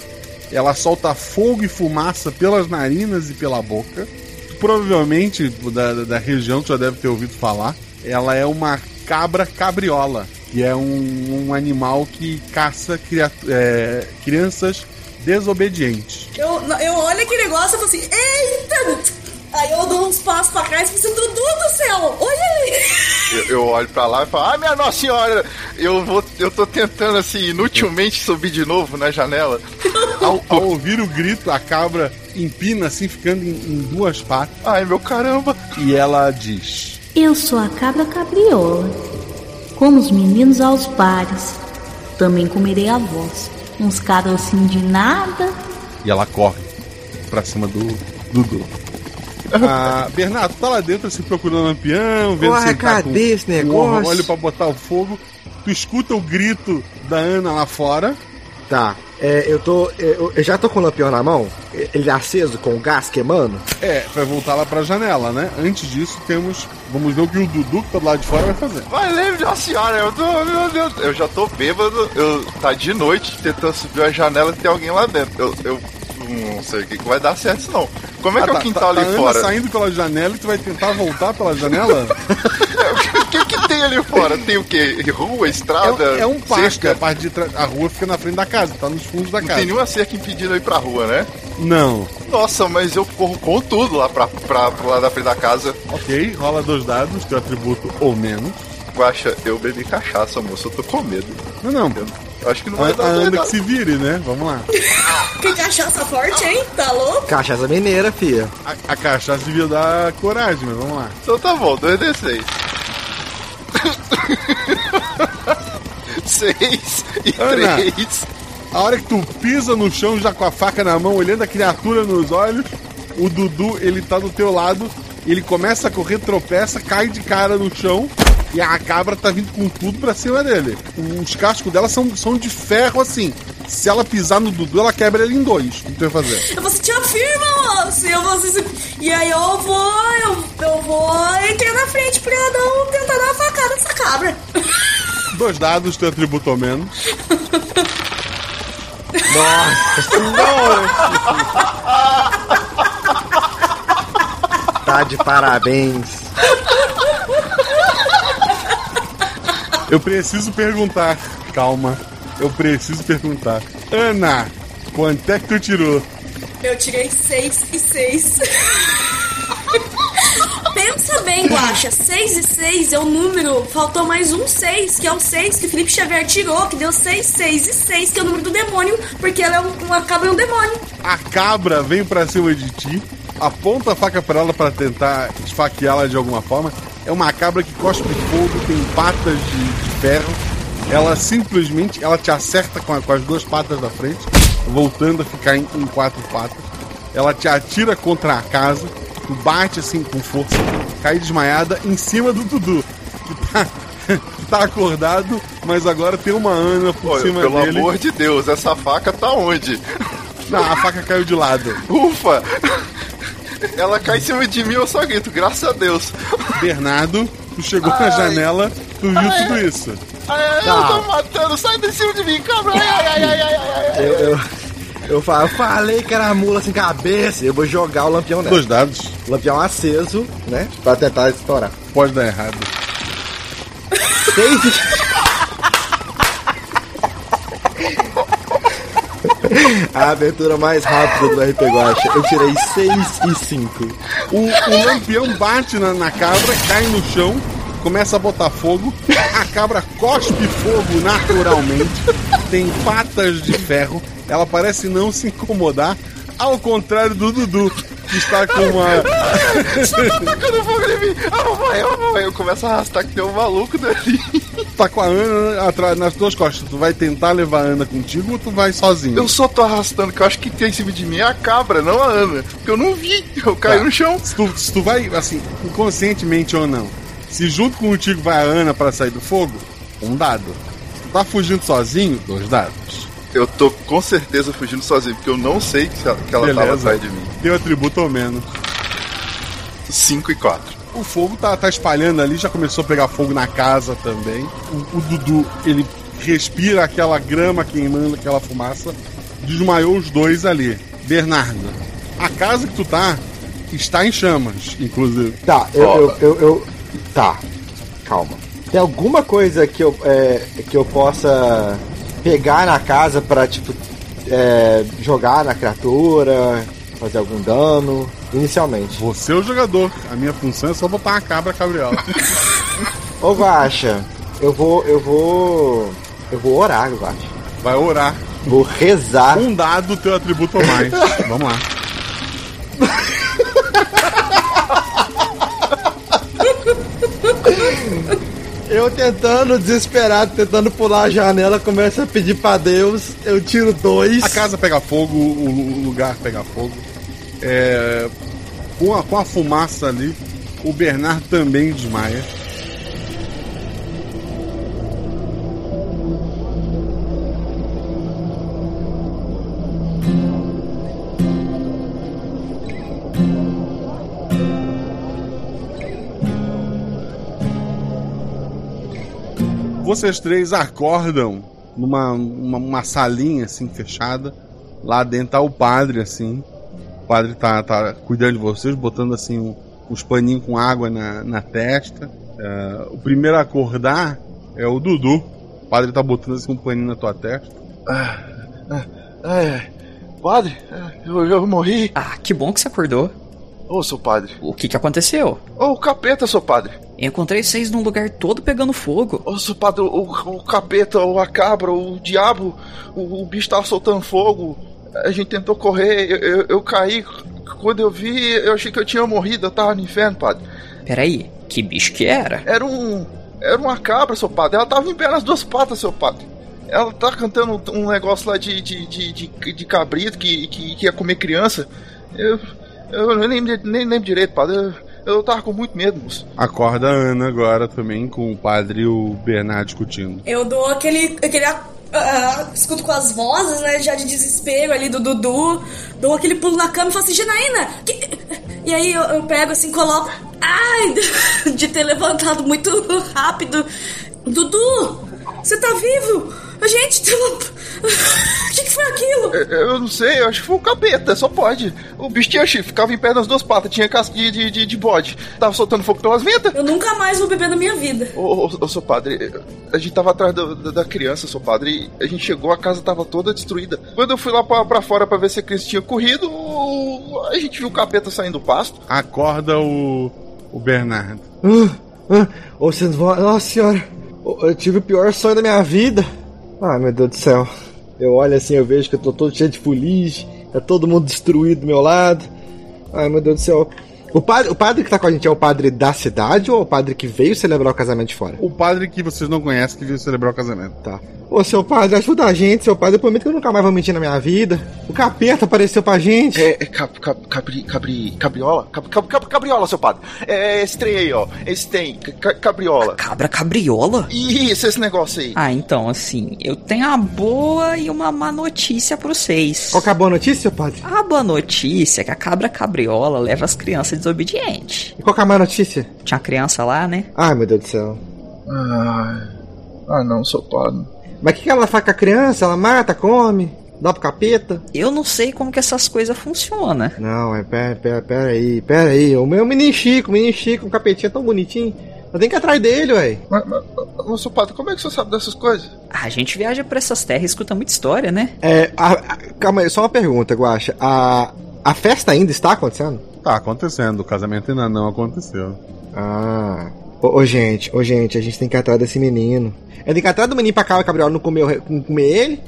Ela solta fogo e fumaça pelas narinas e pela boca. Provavelmente da, da região tu já deve ter ouvido falar. Ela é uma cabra cabriola, que é um, um animal que caça é, crianças desobedientes. Eu, eu olho aquele negócio e falo assim, eita! Aí eu dou uns passos pra trás e falo assim, Dudu do céu, olha aí! Eu, eu olho pra lá e falo, ah, minha Nossa Senhora, eu, vou, eu tô tentando, assim, inutilmente subir de novo na janela. (laughs) Ao, ao ouvir o grito, a cabra empina assim, ficando em, em duas patas. Ai, meu caramba! E ela diz: Eu sou a cabra cabriola. Como os meninos aos bares. Também comerei a voz. Uns carocinhos de nada. E ela corre pra cima do Dudu. Ah, Bernardo, tá lá dentro assim procurando o lampião, vendo Porra, se ele tá cadê com esse um negócio? óleo pra botar o fogo. Tu escuta o grito da Ana lá fora Tá. É, eu tô. Eu, eu já tô com o lampião na mão. Ele é aceso com o gás queimando. É, vai voltar lá pra janela, né? Antes disso, temos. Vamos ver o que o Dudu, que tá do lado de fora, vai fazer. Mas lembre Nossa senhora, eu tô. Meu Deus, eu já tô bêbado. Eu tá de noite tentando subir a janela e tem alguém lá dentro. Eu, eu não sei o que, que vai dar certo isso não. Como é que é Ah, o tá, quintal tá, ali tá a Ana fora? saindo pela janela e tu vai tentar voltar pela janela? (laughs) Tem ali fora? Tem o quê? Rua, estrada? É, é um parque, cerca? a parte de trás. A rua fica na frente da casa, tá nos fundos da Não casa. tem nenhuma cerca impedindo eu ir pra rua, né? Não. Nossa, mas eu corro com tudo lá pra, pra, pro lado da frente da casa. Ok, rola dois dados, teu atributo ou menos. Guaxa, eu bebi cachaça, moço, eu tô com medo. Não, não. Eu acho que não vai a dar Ana nada. que se vire, né? Vamos lá. (laughs) Que cachaça forte, hein? Tá louco? Cachaça mineira, fia. A, a cachaça devia dar coragem, mas vamos lá. Então tá bom, 2d6. (coughs) 6 e Ana. 3. A hora que tu pisa no chão já com a faca na mão, olhando a criatura nos olhos, o Dudu, ele tá do teu lado, ele começa a correr, tropeça, cai de cara no chão e a cabra tá vindo com tudo pra cima dele. Os cascos dela são, são de ferro assim. Se ela pisar no Dudu, ela quebra ele em dois. O que tu vai fazer? Eu vou sentir a firma, moço. E, eu vou se- e aí eu vou. Eu, eu vou entrar na frente pra dar um, tentar dar uma facada nessa cabra. Dois dados, teu atributo ou menos. Tá de parabéns. Eu preciso perguntar. Calma. Eu preciso perguntar. Ana, quanto é que tu tirou? Eu tirei 6 e 6. (laughs) Pensa bem, Guaxa. 6 e 6 é o número. Faltou mais um 6, que é o 6 que Felipe Xavier tirou, que deu 6, 6 e 6, que é o número do demônio, porque ela é um, uma cabra é um demônio. A cabra vem pra cima de ti, aponta a faca pra ela pra tentar esfaqueá-la de alguma forma. É uma cabra que cospe fogo, tem patas de, de ferro. Ela simplesmente ela te acerta com, a- com as duas patas da frente, voltando a ficar em, em quatro patas. Ela te atira contra a casa, tu bate assim com força, cai desmaiada em cima do Dudu, que tá, (laughs) que tá acordado, mas agora tem uma Ana por Pô, cima pelo dele. amor de Deus, essa faca tá onde? Não, a faca caiu de lado. Ufa! Ela cai em cima de mim, eu só grito, graças a Deus. Bernardo, tu chegou na Ai. janela, tu viu Ai. tudo isso. Ai, Tá. Eu tô matando, sai de cima de mim, cabra! Ai, ai, ai, ai, ai, ai, ai. Eu, eu, eu falei que era mula sem cabeça. Eu vou jogar o lampião nela. Dois dados. Lampião aceso, né? Pra tentar estourar. Pode dar errado. Seis A abertura mais rápida do RP Guacha. Eu tirei 6 e 5. O, o lampião bate na, na cabra, cai no chão, começa a botar fogo. A cabra cospe fogo naturalmente. Tem patas de ferro. Ela parece não se incomodar. Ao contrário do Dudu, que está com uma. (laughs) Tá tacando fogo em mim! Ah, eu vou morrer. Eu começo a arrastar que tem um maluco dali. tá com a Ana atrás, nas tuas costas. Tu vai tentar levar a Ana contigo ou tu vai sozinho? Eu só tô arrastando, que eu acho que tem em cima de mim é a cabra, não a Ana. Porque eu não vi, eu caí Tá. no chão. Se tu, se tu vai, assim, inconscientemente ou não, se junto contigo vai a Ana pra sair do fogo, um dado. Tu tá fugindo sozinho, dois dados. Eu tô com certeza fugindo sozinho, porque eu não sei que ela, que ela tava atrás de mim. Teu atributo ou menos. 5 e 4. O fogo tá, tá espalhando ali, já começou a pegar fogo na casa também. O, o Dudu, ele respira aquela grama queimando, aquela fumaça. Desmaiou os dois ali. Bernardo, a casa que tu tá está em chamas, inclusive. Tá, eu, eu, eu, eu- Tá, calma. Tem alguma coisa que eu, é, que eu possa pegar na casa pra, tipo, é, jogar na criatura, fazer algum dano, inicialmente? Você é o jogador. A minha função é só botar uma cabra cabriola. (laughs) Ô, Guaxa, eu vou, eu vou... Eu vou orar, Guaxa. Vai orar. Vou rezar. Um dado, teu atributo ou mais. (laughs) Vamos lá. (laughs) Eu tentando, desesperado, tentando pular a janela, começo a pedir pra Deus, eu tiro dois. A casa pega fogo, o lugar pega fogo. É, com, a, com a fumaça ali, o Bernardo também desmaia. Vocês três acordam numa uma, uma salinha assim fechada. Lá dentro tá o padre assim. O padre tá, tá cuidando de vocês, botando assim um, uns paninhos com água na, na testa. É, o primeiro a acordar é o Dudu. O padre tá botando assim um paninho na tua testa. Ah, ah, ai, padre, eu, eu morri. Ah, que bom que você acordou. Ô, seu padre. O que que aconteceu? Ô, o capeta, seu padre. Encontrei vocês num lugar todo pegando fogo. Seu padre, o, o capeta, o a cabra, o diabo, o, o bicho tava soltando fogo. A gente tentou correr, eu, eu, eu, caí. Quando eu vi, eu achei que eu tinha morrido, eu tava no inferno, padre. Peraí, que bicho que era? Era um. Era uma cabra, seu padre. Ela tava em pé nas duas patas, seu padre. Ela tá cantando um negócio lá de, de, de, de, de cabrito que, que, que ia comer criança. Eu. Eu nem, nem lembro direito, padre. Eu, eu tava com muito medo, moço. Acorda a Ana agora também com o padre e o Bernardo discutindo. Eu dou aquele. aquele uh, escuto com as vozes, né? Já de desespero ali do Dudu. Dou aquele pulo na cama e falo assim, Janaína! Que... E aí eu, eu, pego assim, coloco. Ai! (laughs) De ter levantado muito rápido. Dudu! Você tá vivo? A gente. O que, que, foi aquilo? Eu não sei, eu acho que foi o capeta, só pode. O bicho tinha chifre, ficava em pé nas duas patas, tinha casca de, de, de, de bode. Tava soltando fogo pelas ventas. Eu nunca mais vou beber na minha vida. Ô, ô, ô seu padre, a gente tava atrás do, da criança, seu padre, e a gente chegou, a casa tava toda destruída. Quando eu fui lá pra, pra fora pra ver se a criança tinha corrido, a gente viu o capeta saindo do pasto. Acorda o. o Bernardo. Uh, uh, ô, vocês vão. Nossa senhora, eu tive o pior sonho da minha vida. Ai meu Deus do céu. Eu olho assim, eu vejo que eu tô todo cheio de fuligem, tá todo mundo destruído do meu lado. Ai meu Deus do céu. O padre, o padre que tá com a gente é o padre da cidade ou é o padre que veio celebrar o casamento de fora? O padre que vocês não conhecem que veio celebrar o casamento. Tá. Ô, seu padre, ajuda a gente, seu padre. Eu prometo que eu nunca mais vou mentir na minha vida. O capeta apareceu pra gente. É, é cap, cap, cabri, cabri, cabriola? Cab, cab, cab, cabriola, seu padre. É esse trem aí, ó. Esse tem, ca, cabriola. A cabra cabriola? Isso, esse negócio aí. Ah, então, assim, eu tenho uma boa e uma má notícia pra vocês. Qual que é a boa notícia, seu padre? A boa notícia é que a cabra cabriola leva as crianças desobedientes. E qual que é a má notícia? Tinha criança lá, né? Ai, meu Deus do céu. Ah, ah não, seu padre. Mas o que, que ela faz com a criança? Ela mata, come? Dá pro capeta? Eu não sei como que essas coisas funcionam. Não, é pera, pera, pera aí, pera aí. O meu menino Chico, o menino Chico, um capetinho tão bonitinho. Eu tenho que ir atrás dele, ué. Mas, mas, mas, seu padre, como é que você sabe dessas coisas? A gente viaja por essas terras e escuta muita história, né? É, a, a, calma aí, só uma pergunta, Guaxa. A, a festa ainda está acontecendo? Tá acontecendo, o casamento ainda não aconteceu. Ah. Ô, ô, gente, ô, gente, a gente tem que ir atrás desse menino. É tem que ir atrás do menino pra cá, o Gabriel não comer, não comer ele.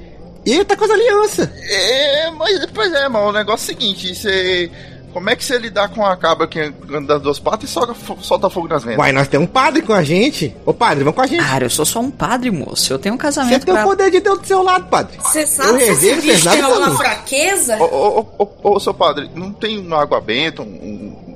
E ele tá com as alianças. É, mas, pois é, mano, o negócio é o seguinte, você... Como é que você lidar com a cabra que anda das duas patas e solta, solta fogo nas ventas? Uai, nós temos um padre com a gente. Ô, padre, vamos com a gente. Cara, eu sou só um padre, moço. Eu tenho um casamento Você tem pra... o poder de Deus do seu lado, padre. Você sabe se esse bicho tem alguma fraqueza? Ô, ô, ô, ô, ô, seu padre, não tem uma água benta, um, um,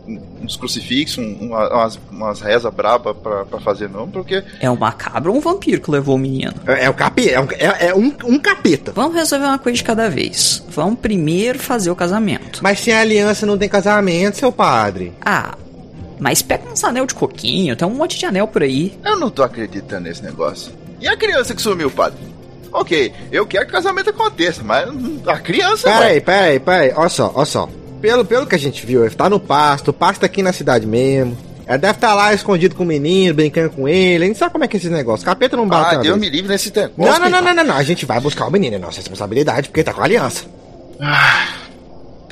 uns crucifixos, um, umas, umas rezas braba pra, pra fazer, não? Porque... É um macabro ou um vampiro que levou o menino? É, é o capeta, é, um, é, é um, um capeta. Vamos resolver uma coisa de cada vez. Vamos primeiro fazer o casamento. Mas sem aliança não tem casamento, seu padre. Ah, mas pega uns anel de coquinho, tem um monte de anel por aí. Eu não tô acreditando nesse negócio. E a criança que sumiu, padre? Ok, eu quero que o casamento aconteça, mas a criança. Peraí, peraí, peraí, olha só, olha só. Pelo, pelo que a gente viu, ele tá no pasto, o pasto tá aqui na cidade mesmo. Ela deve estar tá lá escondido com o menino, brincando com ele. A gente sabe como é que é esses negócios. Capeta não bate. Ah, Deus me livre nesse tempo. Não, não, não, não, não, não. A gente vai buscar o menino, é nossa responsabilidade, porque tá com a aliança. Ah,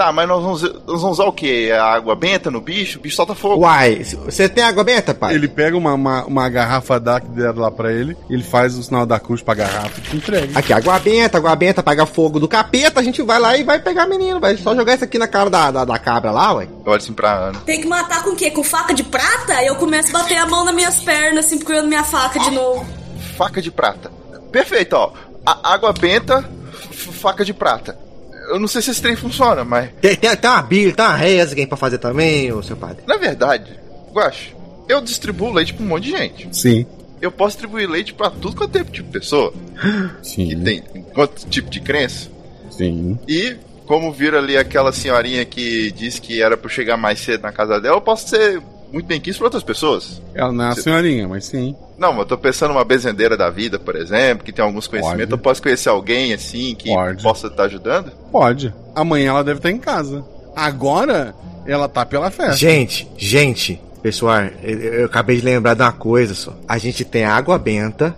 tá, mas nós vamos, nós vamos usar o quê? A água benta no bicho? O bicho solta fogo. Uai, você tem água benta, pai? Ele pega uma, uma, uma garrafa da que deram lá pra ele, ele faz o sinal da cruz pra garrafa e te entrega. Aqui, água benta, água benta, apaga fogo do capeta, a gente vai lá e vai pegar menino, vai só jogar isso aqui na cara da, da, da cabra lá, ué. Olha assim pra Ana. Tem que matar com o quê? Com faca de prata? Eu começo a bater a mão nas minhas pernas, assim, procurando minha faca de novo. Faca de prata. Perfeito, ó. A água benta, faca de prata. Eu não sei se esse trem funciona, mas. Tem, tem, tem uma bíblia, tem uma reza que pra fazer também, ô seu padre. Na verdade, Guacho, eu distribuo leite pra um monte de gente. Sim. Eu posso distribuir leite pra tudo quanto é tipo de pessoa. Sim. Que tem quanto tipo de crença. Sim. E, como vira ali aquela senhorinha que disse que era pra eu chegar mais cedo na casa dela, eu posso ser muito bem quis por outras pessoas. Ela não é a senhorinha, mas sim. Não, eu tô pensando numa bezendeira da vida, por exemplo, que tem alguns conhecimentos. Pode. Eu posso conhecer alguém assim que Pode. possa estar ajudando? Pode. Amanhã ela deve estar em casa. Agora, ela tá pela festa. Gente, gente, pessoal, eu, eu acabei de lembrar de uma coisa só. A gente tem a água benta,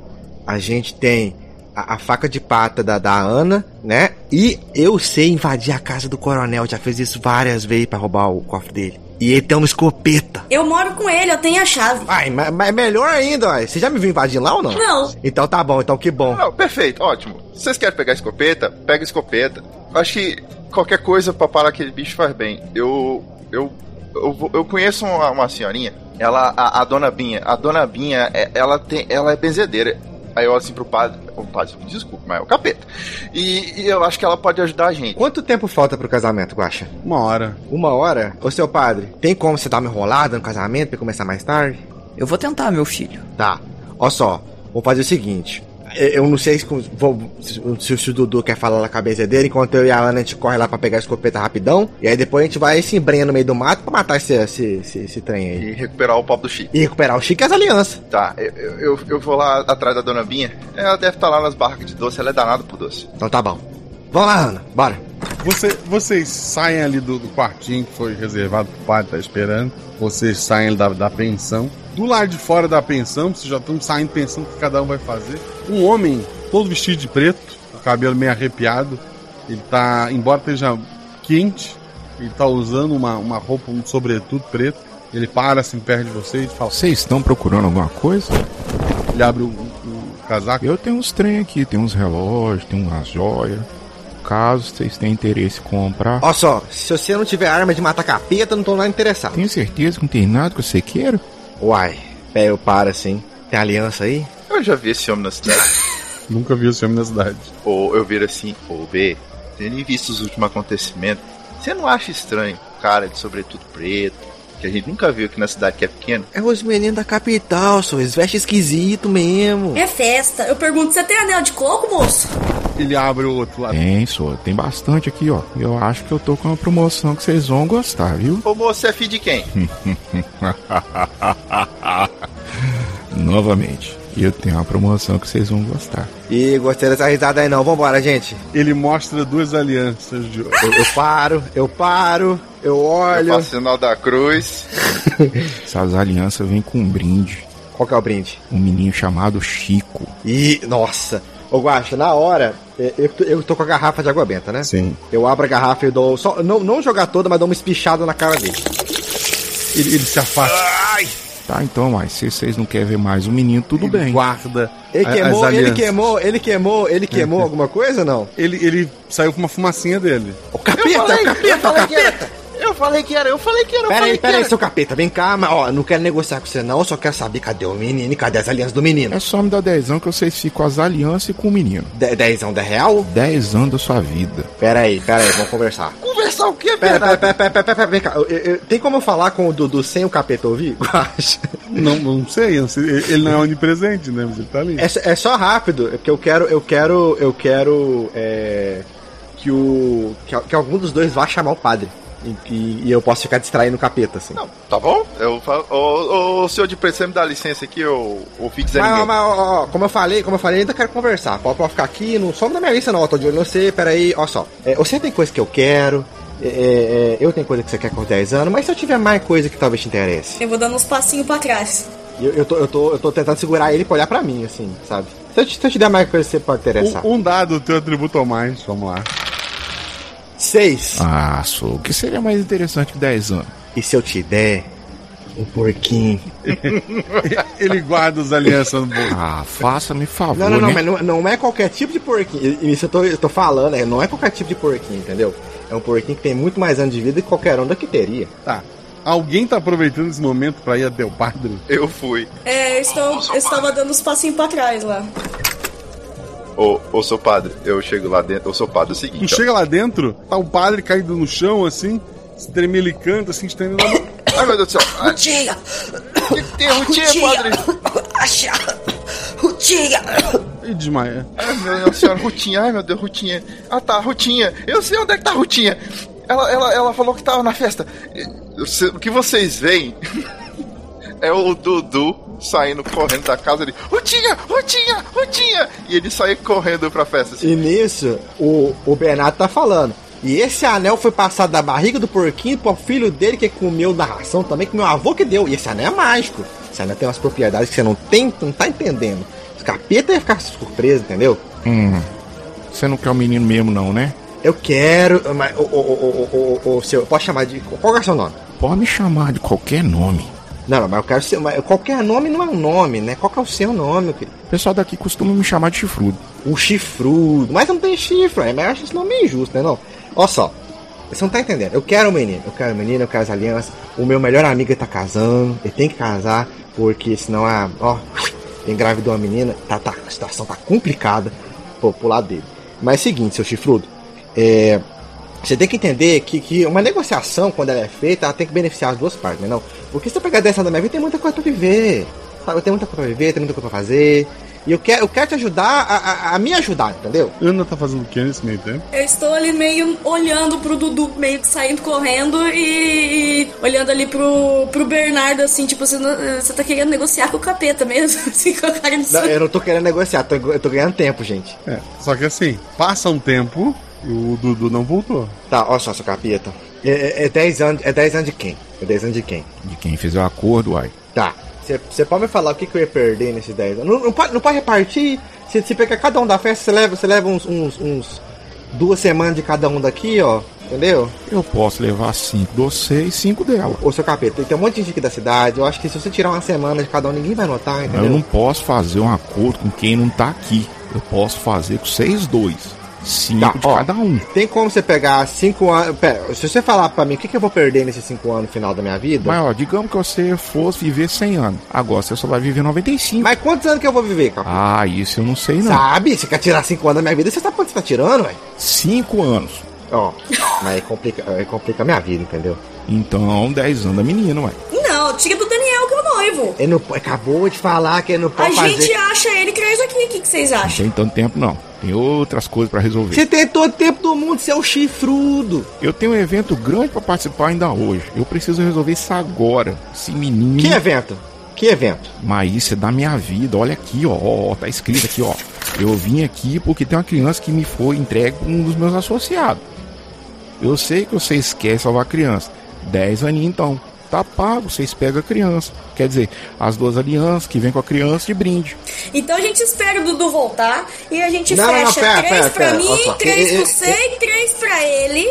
a gente tem a, a faca de pata da, da Ana, né? E eu sei invadir a casa do coronel, já fez isso várias vezes pra roubar o cofre dele. E ele tem uma escopeta. Eu moro com ele, eu tenho a chave. Ai, mas, mas melhor ainda, ó. Você já me viu invadir lá ou não? Não. Então tá bom, então que bom. Não, perfeito, ótimo. Se vocês querem pegar a escopeta, pega a escopeta. Acho que qualquer coisa pra parar aquele bicho faz bem. Eu. Eu. Eu, eu conheço uma, uma senhorinha, ela, a, a dona Binha. A dona Binha, é- ela tem. Ela é benzedeira. Aí eu olho assim pro padre. O padre, desculpa, mas é o capeta. E, e eu acho que ela pode ajudar a gente. Quanto tempo falta pro casamento, Guaxa? Uma hora. Uma hora? Ô, seu padre, tem como você dar uma enrolada no casamento pra começar mais tarde? Eu vou tentar, meu filho. Tá. Ó só, vou fazer o seguinte. Eu eu não sei se, se- se o Dudu quer falar na cabeça dele, enquanto eu e a Ana a gente corre lá pra pegar a escopeta rapidão. E aí depois a gente vai se embrenha no meio do mato pra matar esse, esse, esse, esse trem aí. E recuperar o pau do Chico. E recuperar o Chico e as alianças. Tá, eu, eu, eu- vou lá atrás da dona Binha. Ela deve estar lá nas barracas de doce, ela é danada por doce. Então tá bom. Vamos lá, Ana, bora. Você, vocês saem ali do, do quartinho que foi reservado pro padre tá esperando. Vocês saem ali da, da pensão. Do lado de fora da pensão, vocês já estão saindo pensando o que cada um vai fazer. Um homem, todo vestido de preto, o cabelo meio arrepiado. Ele tá, embora esteja quente, ele tá usando uma, uma roupa, um sobretudo preto. Ele para assim perto de vocês e fala: Vocês estão procurando alguma coisa? Ele abre o, o casaco. Eu tenho uns trem aqui, tem uns relógios, tem umas joias. Caso vocês tenham interesse em comprar. Ó só, se você não tiver arma de matar capeta, não tô lá interessado. Tenho certeza que não tem nada que você queira? Uai, pé, eu paro assim. Tem aliança aí? Eu já vi esse homem na cidade. (laughs) Nunca vi esse homem na cidade. Ou eu viro assim, ô B, tendo visto os últimos acontecimentos, você não acha estranho o cara de sobretudo preto, que a gente nunca viu aqui na cidade que é pequeno? É os meninos da capital, só eles vestem esquisito mesmo. É festa. Eu pergunto, você tem anel de coco, moço? Ele abre o outro lado. Tem, só. Tem bastante aqui, ó. E eu acho que eu tô com uma promoção que vocês vão gostar, viu? Ô moço, você é filho de quem? (laughs) Novamente. Eu tenho uma promoção que vocês vão gostar. Ih, gostei dessa risada aí não. Vambora, gente. Ele mostra duas alianças de Eu, eu paro, eu paro, eu olho. Eu faço sinal da cruz. (laughs) Essas alianças vêm com um brinde. Qual que é o brinde? Um menino chamado Chico. Ih, nossa. Ô, Guaxa, na hora, é, eu, tô- eu tô com a garrafa de água benta, né? Sim. Eu abro a garrafa e dou. Só, não, não jogar toda, mas dou uma espichada na cara dele. Ele, ele se afasta. Tá, então, mas se vocês não querem ver mais o menino, tudo bem. Guarda. Ele queimou, as ele queimou, ele queimou, ele queimou alguma coisa ou não? Ele, ele saiu com uma fumacinha dele. O capeta, o capeta, o capeta! Eu falei que era, eu falei que era, eu Pera falei aí, que pera aí, era. seu capeta, vem cá, mas ó, não quero negociar com você não, eu só quero saber cadê o menino e cadê as alianças do menino. É só me dar dezão que vocês ficam com as alianças e com o menino. De, dezão da real? Dez anos da sua vida. Pera aí, pera aí, vamos conversar. Conversar o quê, Pera, Bernardo? pera, pera, pera, pera, pera, vem cá. Eu- eu- eu- tem como eu falar com o Dudu sem o capeta ouvir? (laughs) Não, não sei, sei, ele não é onipresente, né? Mas ele tá ali. É, só- é só rápido, é porque eu quero, eu quero, eu quero é, que o que, que algum dos dois vá chamar o padre e, e- e eu posso ficar distraindo o capeta assim. Não, tá bom? Eu falo, ô, ô, senhor de você me dá licença aqui, ou ou fique Zé Mas, mas, ó, ó, como eu falei, como eu falei, ainda quero conversar. Pode, pode ficar aqui, não some da minha lista não, eu tô de olho em você, peraí, ó só. É, você tem coisa que eu quero, é, é, eu tenho coisa que você quer com 10 anos, mas se eu tiver mais coisa que talvez te interesse. Eu vou dando uns passinhos pra trás. Eu, eu, tô, eu, tô, eu tô tentando segurar ele pra olhar pra mim, assim, sabe? Se eu, te- se eu te der mais coisa que você pode interessar. Um, um dado, teu atributo ou mais, vamos lá. Seis. Ah, só. O que seria mais interessante que 10 anos? E se eu te der um porquinho? (laughs) Ele guarda as alianças no bolso. Ah, faça-me favor, Não, não, não, né? mas não, não é qualquer tipo de porquinho. E- Isso eu tô, eu tô falando, é, não é qualquer tipo de porquinho, entendeu? É um porquinho que tem muito mais anos de vida que qualquer um daqui teria. Tá. Alguém tá aproveitando esse momento pra ir até o padre? Eu fui. É, eu, estou, eu estava dando uns passinhos pra trás lá. Ô, ô, seu padre, eu chego lá dentro. Ô, seu padre, é o Tu seguinte. ó. chega lá dentro, tá o padre caído no chão, assim, se tremelicando, assim, estendendo a mão. (coughs) Ai, meu Deus do céu. Rutinha! que que tem Rutinha, padre? Acha! Rutinha! E desmaia. Ai, meu Deus, senhora, Rutinha. Ai, meu Deus, Rutinha. Ah, tá, Rutinha. Eu sei onde é que tá a Rutinha. Ela, ela, ela falou que tava na festa. O que vocês veem (laughs) é o Dudu saindo correndo da casa ali. Rutinha, Rutinha, Rutinha! E ele sai correndo pra festa. Assim. E nisso, o, o Bernardo tá falando. E esse anel foi passado da barriga do porquinho pro filho dele que comeu da ração também, que meu avô que deu. E esse anel é mágico. Esse anel tem umas propriedades que você não tem, não tá entendendo. Os capeta ia ficar surpreso, entendeu? Hum. Você não quer o menino mesmo, não, né? Eu quero. Mas, o, o, o, o, o, seu, eu posso chamar de. Qual é o seu nome? Pode me chamar de qualquer nome. Não, não, mas eu quero ser. Qualquer nome não é um nome, né? Qual que é o seu nome, meu querido? O pessoal daqui costuma me chamar de chifrudo. O chifrudo. Mas não tem chifre, mas eu acho esse nome injusto, né? Não. Olha só. Você não tá entendendo. Eu quero o menino, eu quero o menino, eu quero as alianças. O meu melhor amigo tá casando, ele tem que casar, porque senão a. Ó, engravidou uma menina, tá, tá, a situação tá complicada pô, pro lado dele. Mas é o seguinte, seu chifrudo. É, você tem que entender que, que uma negociação, quando ela é feita, ela tem que beneficiar as duas partes, né? Não? Porque se eu pegar dessa da minha vida, tem muita coisa pra viver. Sabe? Eu tenho muita coisa pra viver, tem muita coisa pra fazer. E eu quero, eu quero te ajudar a, a, a me ajudar, entendeu? Ana tá fazendo o que nesse meio tempo? Eu estou ali meio olhando pro Dudu, meio que saindo correndo e, e olhando ali pro, pro Bernardo, assim, tipo, você, não- você tá querendo negociar com o capeta mesmo, (laughs) assim, com a cara de Não, eu não tô querendo negociar, tô, eu tô ganhando tempo, gente. É, só que assim, passa um tempo e o Dudu não voltou. Tá, olha só, seu capeta. É, é, é 10 anos, é 10 anos de quem? É 10 anos de quem? De quem fez o acordo, uai. Tá. Você pode me falar o que, que eu ia perder nesses 10 anos? Não, não, pode, não pode repartir. Se você pegar cada um da festa, você leva, você leva uns, uns, uns duas semanas de cada um daqui, ó. Entendeu? Eu posso levar cinco de você e cinco dela. Ô, seu capeta, tem um monte de gente aqui da cidade. Eu acho que se você tirar uma semana de cada um, ninguém vai notar, entendeu? eu não posso fazer um acordo com quem não tá aqui. Eu posso fazer com vocês dois. Cinco Tá, de ó, cada um. Tem como você pegar 5 anos. Pera, se você falar pra mim o que, que eu vou perder nesses 5 anos no final da minha vida. Mas ó, digamos que você fosse viver 100 anos. Agora você só vai viver 95. Mas quantos anos que eu vou viver, capeta? Ah, isso eu não sei não. Sabe? Você quer tirar 5 anos da minha vida, você tá, você tá tirando, velho? Cinco anos. Ó, mas aí complica, aí complica a minha vida, entendeu? Então, 10 anos da menina, ué. Não, tira do Daniel, que é o noivo. Ele não, acabou de falar que ele não A pode fazer. gente acha ele isso aqui. O que, que vocês Não acham? tem tanto tempo não. Tem outras coisas pra resolver. Você tem todo o tempo do mundo, você é um chifrudo. Eu tenho um evento grande pra participar ainda hoje. Eu preciso resolver isso agora. Esse menino. Que evento? Que evento? Mas isso é da minha vida. Olha aqui, ó. ó, Tá escrito aqui, ó. Eu vim aqui porque tem uma criança que me foi entregue por um dos meus associados. Eu sei que vocês querem salvar a criança. 10 aninhos então. Tá pago, vocês pegam a criança. Quer dizer, as duas alianças que vem com a criança de brinde. Então a gente espera o Dudu voltar e a gente Não, não, fecha pera, três pera, pra pera, mim, três pra você e três pra ele.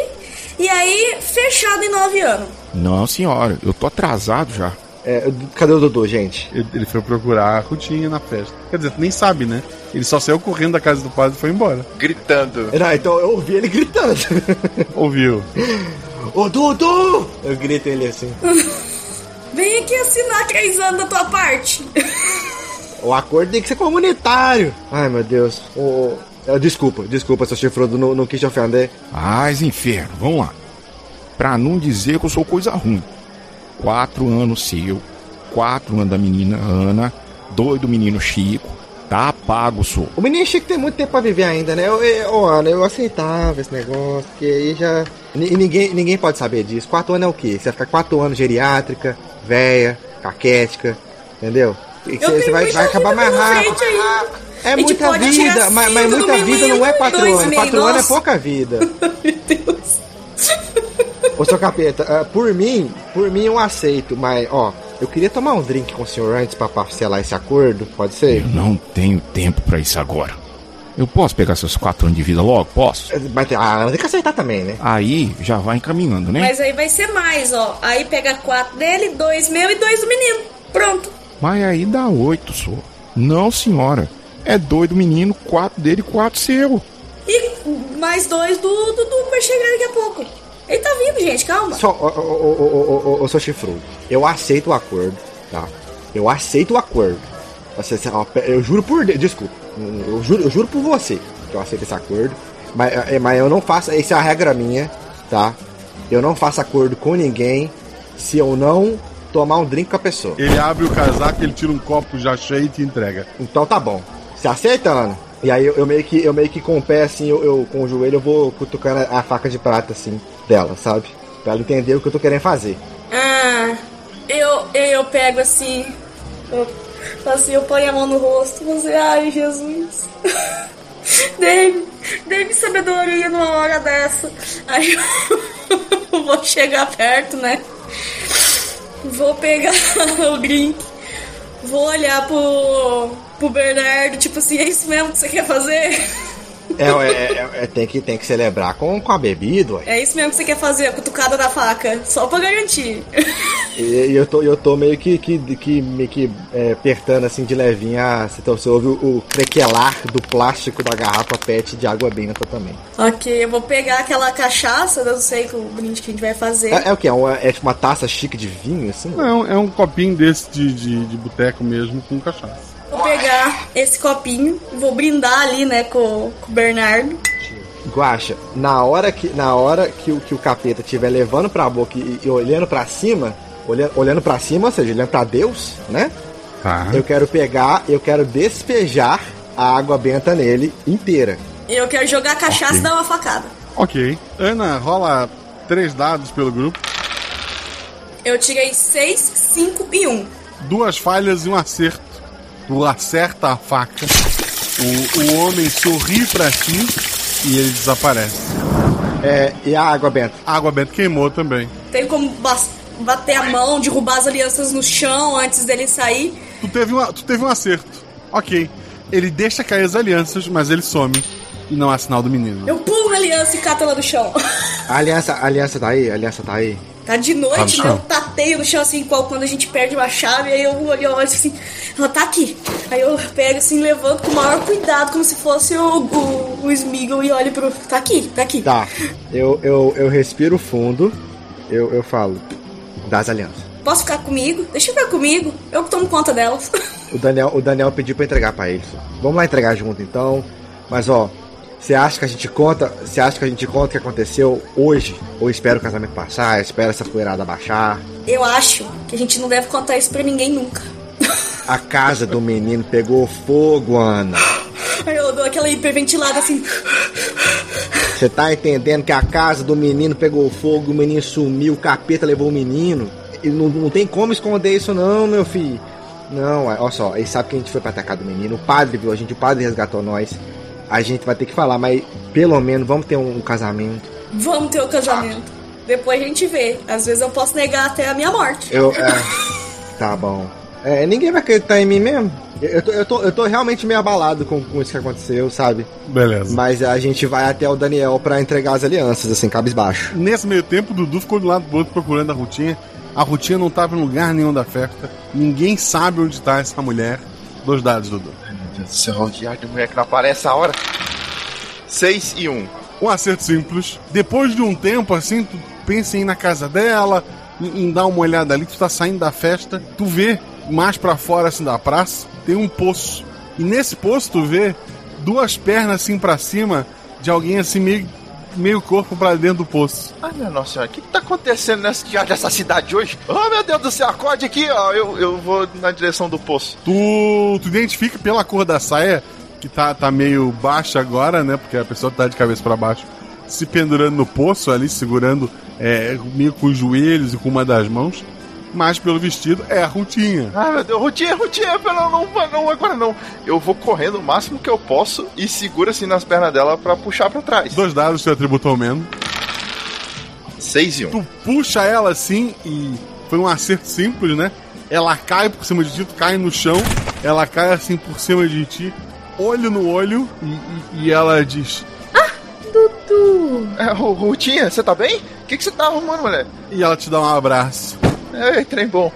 E aí, fechado em nove anos. Não, senhora, eu tô atrasado já. É, cadê o Dudu, gente? Ele, foi procurar a Rutinha na festa. Quer dizer, tu nem sabe, né? Ele só saiu correndo da casa do padre e foi embora. Gritando. Não, então eu ouvi ele gritando. Ouviu? (laughs) Ô Dudu! Eu grito ele assim. (laughs) Vem aqui assinar três anos da tua parte. O acordo tem que ser comunitário. Ai, meu Deus. Ô, ô, desculpa, desculpa, seu chifrudo, não, não quis te ofender. Mas inferno, vamos lá. Pra não dizer que eu sou coisa ruim. Quatro anos seu, quatro anos da menina Ana, dois do menino Chico, tá pago, sou. O menino Chico tem muito tempo pra viver ainda, né? Eu, eu, ô, Ana, eu aceitava esse negócio, porque aí já. Ni- ninguém, ninguém pode saber disso. Quatro anos é o quê? Você vai ficar quatro anos geriátrica, véia, caquética, entendeu? E que Você, vai, vai acabar mais rápido. É muita vida, mas, mas muita vida não é quatro anos. meio, Quatro anos é pouca vida. (laughs) Ô, seu capeta, ah, por mim, por mim eu aceito, mas, ó, eu queria tomar um drink com o senhor antes pra parcelar esse acordo, pode ser? Eu não tenho tempo pra isso agora. Eu posso pegar seus quatro anos de vida logo? Posso? Mas tem- a Ana tem que aceitar também, né? Aí já vai encaminhando, né? Mas aí vai ser mais, ó. Aí pega quatro dele, dois meu e dois do menino. Pronto. Mas aí dá oito, só. Não, senhora. É dois do menino, quatro dele, quatro seu. E mais dois do Dudu vai chegar daqui a pouco. Ele tá vindo, gente, calma. Só, ô, ô, ô, ô, ô, chifrudo, eu aceito o acordo, tá? Eu aceito o acordo. Eu juro por Deus, desculpa, eu juro, eu juro por você que eu aceito esse acordo, mas, é, mas eu não faço, essa é a regra minha, tá? Eu não faço acordo com ninguém se eu não tomar um drink com a pessoa. Ele abre o casaco, ele tira um copo já cheio e te entrega. Então tá bom. Você aceita, Ana? E aí eu, eu meio que eu meio que com o pé assim, eu, eu- com o joelho eu vou cutucando a, a faca de prata assim dela, sabe? Pra ela entender o que eu tô querendo fazer. Ah, Eu, eu pego assim. Eu, assim, eu ponho a mão no rosto. Você, ai, Jesus. (laughs) Dê-me, dê-me sabedoria numa hora dessa. Aí (laughs) eu vou chegar perto, né? Vou pegar (laughs) o drink. Vou olhar pro, pro Bernardo, tipo assim, é isso mesmo que você quer fazer? É, é, é, é, tem, que, tem que celebrar com, com a bebida, ué. É isso mesmo que você quer fazer, a cutucada da faca. Só pra garantir. E, e eu, tô, eu tô meio que, que, que, meio que é, apertando assim de levinha. Então você ouve o, o crequelar do plástico da garrafa PET de água benta também. ok, eu vou pegar aquela cachaça, eu não sei o brinde que a gente vai fazer. É, é o que? É, uma, é tipo uma taça chique de vinho, assim? Não, é um copinho desse de, de, de boteco mesmo com cachaça. Vou pegar esse copinho, vou brindar ali, né, com, com o Bernardo. Guaxa, na hora que, na hora que, o, que o capeta estiver levando pra boca e, e olhando pra cima, olhando, olhando pra cima, ou seja, olhando pra Deus, né? Tá. Eu quero pegar, eu quero despejar a água benta nele inteira. Eu quero jogar a cachaça Ok. e dar uma facada. Ok. Ana, rola três dados pelo grupo. Eu tirei 6, 5 e 1. Duas falhas e um acerto. Tu acerta a faca. O, o homem sorri pra ti e ele desaparece. É, e a água benta? A água benta queimou também. Tem como bater a mão, derrubar as alianças no chão antes dele sair. Tu teve, uma, tu teve um acerto. Ok. Ele deixa cair as alianças, mas ele some. E não há sinal do menino. Eu pulo na aliança e cato ela do chão. A aliança, a aliança tá aí? A aliança tá aí? Tá de Tá no noite, né? chão. Eu tateio no chão assim, igual quando a gente perde uma chave, aí eu olho olho assim, ela tá aqui. Aí eu pego assim, levanto com o maior cuidado, como se fosse o, o, o Smeagol e olho pro. Tá aqui, tá aqui. Tá. Eu, eu, eu respiro fundo, eu, eu falo das alianças. Posso ficar comigo? Deixa eu ficar comigo. Eu que tomo conta delas. O Daniel, o Daniel pediu pra entregar pra ele. Vamos lá entregar junto então. Mas ó, você acha que a gente conta? Você acha que a gente conta o que aconteceu hoje? Ou espera o casamento passar? Espera essa poeirada baixar? Eu acho que a gente não deve contar isso pra ninguém nunca. A casa do menino pegou fogo, Ana. Aí eu dou aquela hiperventilada assim. Você tá entendendo que a casa do menino pegou fogo, o menino sumiu, o capeta levou o menino? E não, não tem como esconder isso não, meu filho. Não, olha só, ele sabe que a gente foi pra atacar do menino, o padre viu a gente, o padre resgatou nós. A gente vai ter que falar, mas pelo menos vamos ter um, casamento. Vamos ter o casamento. Depois a gente vê. Às vezes eu posso negar até a minha morte. Eu. (laughs) é, tá bom. É, ninguém vai acreditar em mim mesmo. Eu, eu tô, eu, tô, eu tô realmente meio abalado com, com isso que aconteceu, sabe? Beleza. Mas a gente vai até o Daniel pra entregar as alianças, assim, cabisbaixo. Nesse meio tempo, o Dudu ficou do lado do outro procurando a Rutinha. A Rutinha não tava em lugar nenhum da festa. Ninguém sabe onde tá essa mulher. Dois dados, Dudu. Deus do céu, o diário de mulher que não aparece a hora. 6 e 1. Um. Um acerto simples. Depois de um tempo, assim, tu pensa em ir na casa dela, em, em dar uma olhada ali, tu tá saindo da festa, tu vê mais pra fora, assim, da praça, tem um poço. E nesse poço tu vê duas pernas, assim, pra cima, de alguém, assim, meio, meio corpo pra dentro do poço. Ai, minha nossa senhora, o que, que tá acontecendo nessa cidade hoje? Oh, meu Deus do céu, acorde aqui, ó. Eu, eu vou na direção do poço. Tu, tu identifica pela cor da saia, que tá, tá meio baixa agora, né? Porque a pessoa tá de cabeça pra baixo, se pendurando no poço ali, segurando é, meio com os joelhos e com uma das mãos. Mas pelo vestido é a Rutinha. Ai, meu Deus, Rutinha, Rutinha, não, não, não, agora não. Eu vou correndo o máximo que eu posso e seguro assim nas pernas dela pra puxar pra trás. Dois dados, teu atributo ao menos. 6 e 1. Um. Tu puxa ela assim e foi um acerto simples, né? Ela cai por cima de ti, tu cai no chão, ela cai assim por cima de ti, olho no olho, e, e- e ela diz: Dudu! É, Ru- Rutinha, você tá bem? O que, que você tá arrumando, mulher? E ela te dá um abraço. É, trem bom.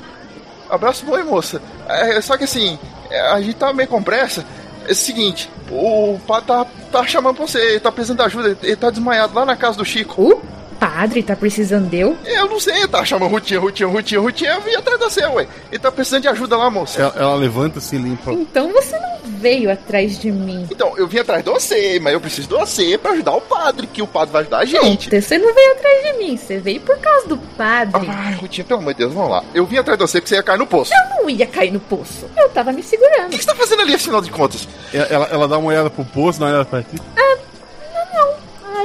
Abraço bom, moça. É, só que assim, é, a gente tá meio com pressa. É o seguinte, o padre tá, tá chamando pra você, ele tá precisando de ajuda, ele tá desmaiado lá na casa do Chico. O padre tá precisando de eu? Eu não sei, tá chamando Rutinha, Rutinha, Rutinha, Rutinha, eu vim atrás de você, ué. Ele tá precisando de ajuda lá, moça. Ela, ela levanta assim, limpa. Então você não veio atrás de mim. Então, eu vim atrás de você, mas eu preciso de você pra ajudar o padre, que o padre vai ajudar a gente. Não, você não veio atrás de mim, você veio por causa do padre. Ai, Rutinha, pelo amor de Deus, vamos lá. Eu vim atrás de você porque você ia cair no poço. Eu não ia cair no poço. Eu tava me segurando. O que você tá fazendo ali, afinal de contas? Ela, ela, ela dá uma olhada pro poço, dá uma olhada pra ti. Ah, não, não.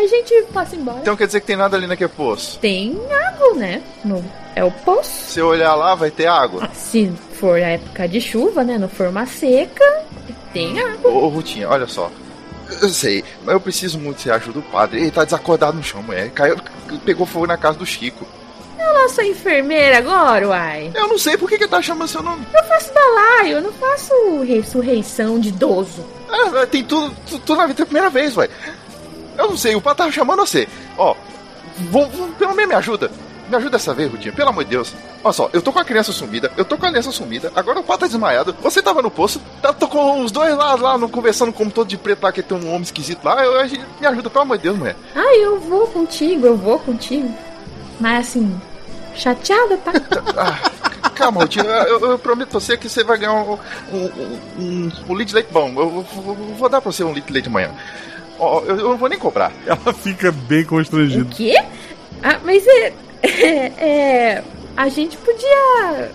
A gente passa embora. Então quer dizer que tem nada ali naquele poço? Tem água, né? No é o poço. Se eu olhar lá, vai ter água. Se for a época de chuva, né? Não for uma seca, tem água. Ô, ô Rutinha, olha só. Eu sei, mas eu preciso muito que você ajude o padre. Ele tá desacordado no chão, mulher. Caiu, pegou fogo na casa do Chico. Eu não sou enfermeira agora, uai. Eu não sei por que, que ele tá chamando seu nome. Eu faço balaio, eu não faço ressurreição de idoso. Ah, tem tudo, tu- tudo na vida, é a primeira vez, vai. Eu não sei, o padre tava chamando você. Ó, vou, vou- pelo menos me ajuda. Me ajuda dessa vez, Rutinha, pelo amor de Deus. Olha só, eu tô com a criança sumida, eu tô com a aliança sumida, agora o padre tá desmaiado, você tava no poço, tá, tô com os dois lá, lá no, conversando como todo de preto lá, que tem um homem esquisito lá. Eu, eu- me ajuda, pelo amor de Deus, mulher. Ah, eu vou contigo, eu vou contigo. Mas assim, chateada, tá? (laughs) Calma, Rutinha, eu, eu prometo você que você vai ganhar um, um, um, um, litro de leite bom. Eu, vou- vou- vou dar pra você um litro de leite amanhã. Ó, eu, eu não vou nem cobrar. (laughs) Ela fica bem constrangida. Quê? Ah, mas é, é, é, A gente podia.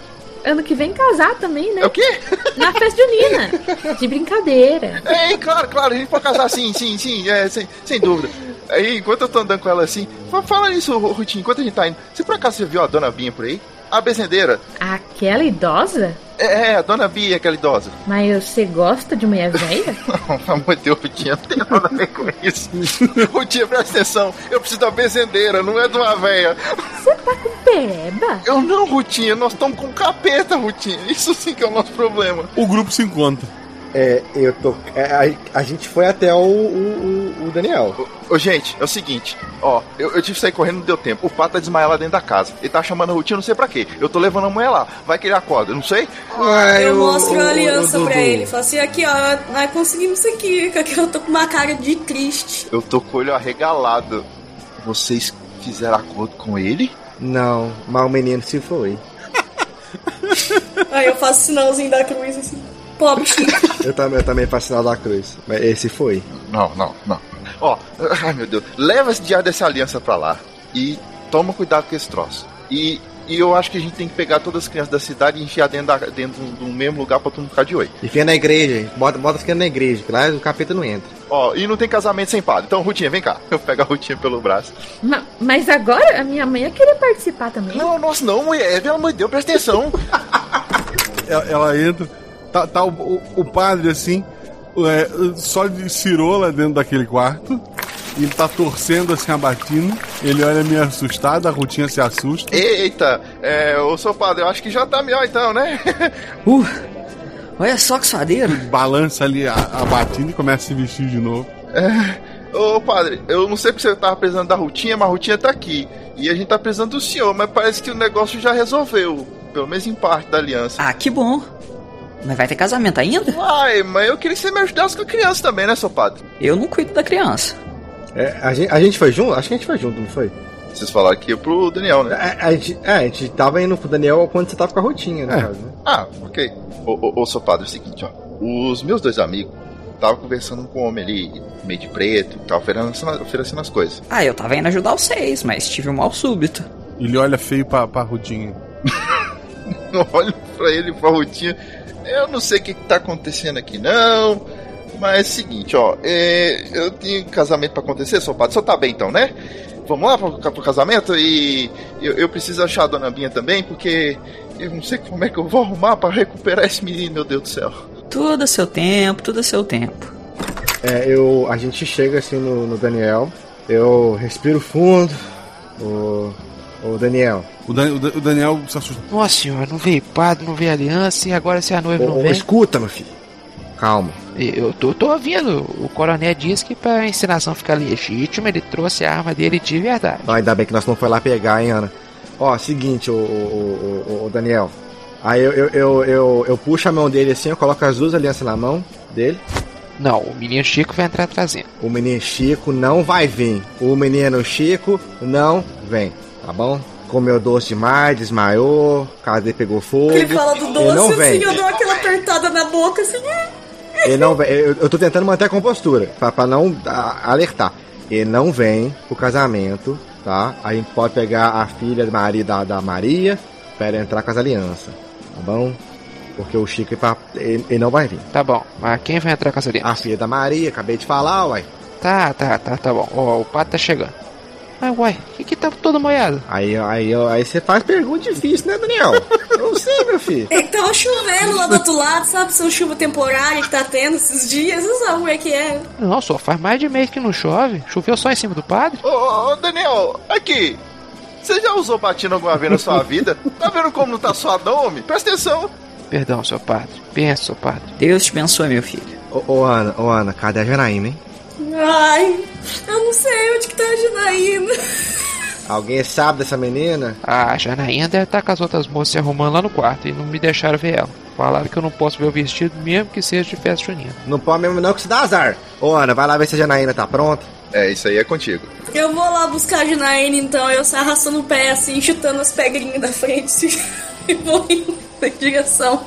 Ano que vem casar também, né? É o quê? Na festa junina. De brincadeira. É, claro, claro, a gente pode casar sim, sim, sim, é, sem, sem dúvida. Aí, enquanto eu tô andando com ela assim, fa- fala isso, Rutinho, enquanto a gente tá indo. Você por acaso você viu a dona Binha por aí? A bezendeira. Aquela idosa? É, é, a dona Bia, aquela idosa. Mas você gosta de mulher velha? (laughs) Não, pelo amor de Deus, Rutinha, não tem nada a ver com isso. Rutinha, presta atenção, eu preciso da bezendeira, não é de uma véia. Você tá com pereba? Eu não, Rutinha, nós estamos com capeta, Rutinha. Isso sim que é o nosso problema. O grupo se encontra. É, eu tô. é, a, a gente foi até o, o, o- Daniel. Ô, gente, é o seguinte, ó, eu, eu tive que sair correndo, não deu tempo. O pato tá desmaiado lá dentro da casa. Ele tá chamando a Rutinha, não sei pra quê. Eu tô levando a mulher lá. Vai que ele acorda, não sei? eu mostro a aliança pra ele. Falo assim, aqui ó, nós conseguimos isso aqui. que Aqui eu tô com uma cara de triste. Eu tô com o olho arregalado. Vocês fizeram acordo com ele? Não, mas o menino se foi. Aí eu faço sinalzinho da cruz assim. Pobre Chico. (laughs) Eu também, eu também faço sinal da cruz. Mas esse foi. Não, não, não. Ó, (laughs) ai meu Deus, leva esse diário dessa aliança pra lá e toma cuidado com esse troço. E, e eu acho que a gente tem que pegar todas as crianças da cidade e enfiar dentro, da, dentro do mesmo lugar pra todo mundo ficar de olho. E fica na igreja, hein? bota, bota ficando na igreja, que lá o capeta não entra. Ó, e não tem casamento sem padre. Então, Rutinha, vem cá. (laughs) Eu pego a Rutinha pelo braço. Ma- mas agora a minha mãe ia querer participar também. Não, nossa, não, mulher. Pelo amor de Deus, presta atenção. Ela, ela entra, tá, tá o, o- o padre assim, é, só de cirola dentro daquele quarto. E ele tá torcendo assim a batina. Ele olha meio assustado, a rotinha se assusta. Eita, é, ô seu padre, eu acho que já tá melhor então, né? (laughs) Uh, olha só que suadeiro. Balança ali a, a batina e começa a se vestir de novo. É, ô padre, eu não sei porque você tava precisando da Rutinha, mas a Rutinha tá aqui. E a gente tá precisando do senhor, mas parece que o negócio já resolveu. Pelo menos em parte da aliança. Ah, que bom. Mas vai ter casamento ainda? Ai, mas eu queria que você me ajudasse com a criança também, né, seu padre? Eu não cuido da criança. É, a, gente, a gente foi junto? Acho que a gente foi junto, não foi? Vocês falaram que ia pro Daniel, né? A, a gente, é, a gente tava indo pro Daniel quando você tava com a rotinha, caso, né? Ah, ok. Ô, ô, ô, seu padre, é o seguinte, ó. Os meus dois amigos estavam conversando com um homem ali, meio de preto, tava oferecendo, oferecendo as coisas. Ah, eu tava indo ajudar vocês, mas tive um mal súbito. Ele olha feio pra, pra Rudinha. (laughs) Eu olho pra ele, pra Rutinha. Eu não sei o que, que tá acontecendo aqui, não. Mas é o seguinte, ó. é, eu tenho casamento pra acontecer, seu padre. O senhor tá bem então, né? Vamos lá pro, pro casamento e eu, eu preciso achar a dona Binha também, porque eu não sei como é que eu vou arrumar pra recuperar esse menino, meu Deus do céu. Tudo a seu tempo, tudo a seu tempo. É, eu, a gente chega assim no, no Daniel, eu respiro fundo. O, o Daniel. O, Dan- o Dan- o Daniel se assusta. Nossa senhora, não veio padre, não veio aliança e agora se a noiva Ô, não ô, vem. escuta, meu filho. Calma. Eu tô, tô ouvindo. O coronel disse que pra encenação ficar legítima, ele trouxe a arma dele de verdade. Ah, ainda bem que nós não foi lá pegar, hein, Ana. Ó, seguinte, o, o, o, o Daniel. Aí eu, eu, eu, eu, eu puxo a mão dele assim, eu coloco as duas alianças na mão dele. Não, o menino Chico vai entrar trazendo. O menino Chico não vai vir. O menino Chico não vem, tá bom? Comeu doce demais, desmaiou, cadê pegou fogo. Ele fala do Ele doce não vem. assim, eu dou aquela apertada na boca assim. Ele não vem. Eu, eu tô tentando manter a compostura, pra, pra não a- alertar. Ele não vem pro casamento, tá? A gente pode pegar a filha da Maria, da, da Maria pra ela entrar com as alianças, tá bom? Porque o Chico ele, ele- não vai vir. Tá bom, mas quem vai entrar com as alianças? A filha da Maria, acabei de falar, uai. Tá, tá, tá, tá bom. Ó, o padre tá chegando. Mas uai, o que que tá todo molhado? Aí, aí, aí você faz pergunta difícil, né, Daniel? Eu não sei, meu filho. (laughs) Então chovendo lá do outro lado, sabe? São chuva temporária que tá tendo esses dias, não sabe como é que é. Não, só faz mais de mês que não chove. Choveu só em cima do padre? Ô, ô, ô, Daniel, aqui. Você já usou batina alguma vez na sua vida? (laughs) Tá vendo como não tá suadão, homem? Presta atenção. Perdão, seu padre. Pensa, seu padre. Deus te abençoe, meu filho. Ô, ô, Ana, ô, Ana, cadê a Janaína, hein? Ai, eu não sei onde que tá a Janaína. Alguém sabe dessa menina? Ah, a Janaína deve estar com as outras moças se arrumando lá no quarto e não me deixaram ver ela. Falaram que eu não posso ver o vestido mesmo que seja de festa junina. Não pode mesmo não que se dá azar. Ô, Ana, vai lá ver se a Janaína tá pronta. É, isso aí é contigo. Eu vou lá buscar a Janaína, então. Eu saio arrastando o pé, assim, chutando as pedrinhas da frente. (laughs) e vou indo em direção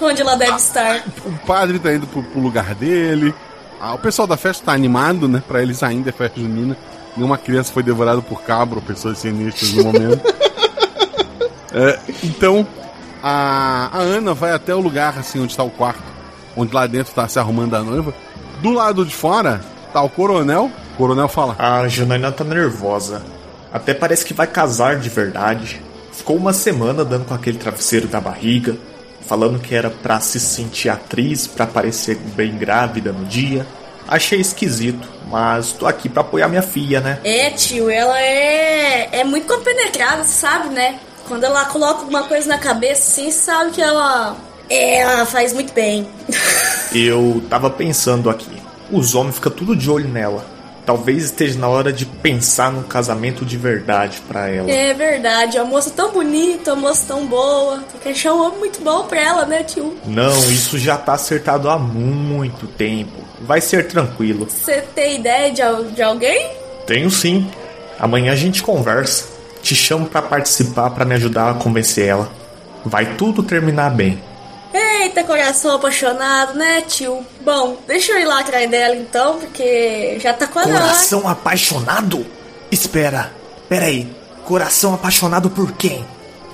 onde ela deve estar. O padre tá indo pro, pro lugar dele. Ah, o pessoal da festa tá animado, né? Pra eles ainda é festa junina. Nenhuma criança foi devorada por cabra ou pessoas sinistras no momento. (laughs) É, então, a, a Ana vai até o lugar, assim, onde tá o quarto. Onde lá dentro tá se arrumando a noiva. Do lado de fora, tá o coronel. O coronel fala: A Janaína tá nervosa. Até parece que vai casar de verdade. Ficou uma semana dando com aquele travesseiro da barriga, falando que era pra se sentir atriz, pra parecer bem grávida no dia. Achei esquisito, mas tô aqui pra apoiar minha filha, né? É, tio, ela é, é muito compenetrada, sabe, né? Quando ela coloca alguma coisa na cabeça, assim, sabe que ela. É, ela faz muito bem. (laughs) Eu tava pensando aqui. Os homens ficam tudo de olho nela. Talvez esteja na hora de pensar num casamento de verdade pra ela. É verdade, a moça tão bonita, a moça tão boa. Tem que achar um homem muito bom pra ela, né, tio? Não, isso já tá acertado há muito tempo. Vai ser tranquilo. Você tem ideia de, de alguém? Tenho sim. Amanhã a gente conversa. Te chamo pra participar pra me ajudar a convencer ela. Vai tudo terminar bem. Eita, coração apaixonado, né, tio? Bom, deixa eu ir lá atrás dela então, porque já tá quase. Coração apaixonado? Espera, peraí. Coração apaixonado por quem?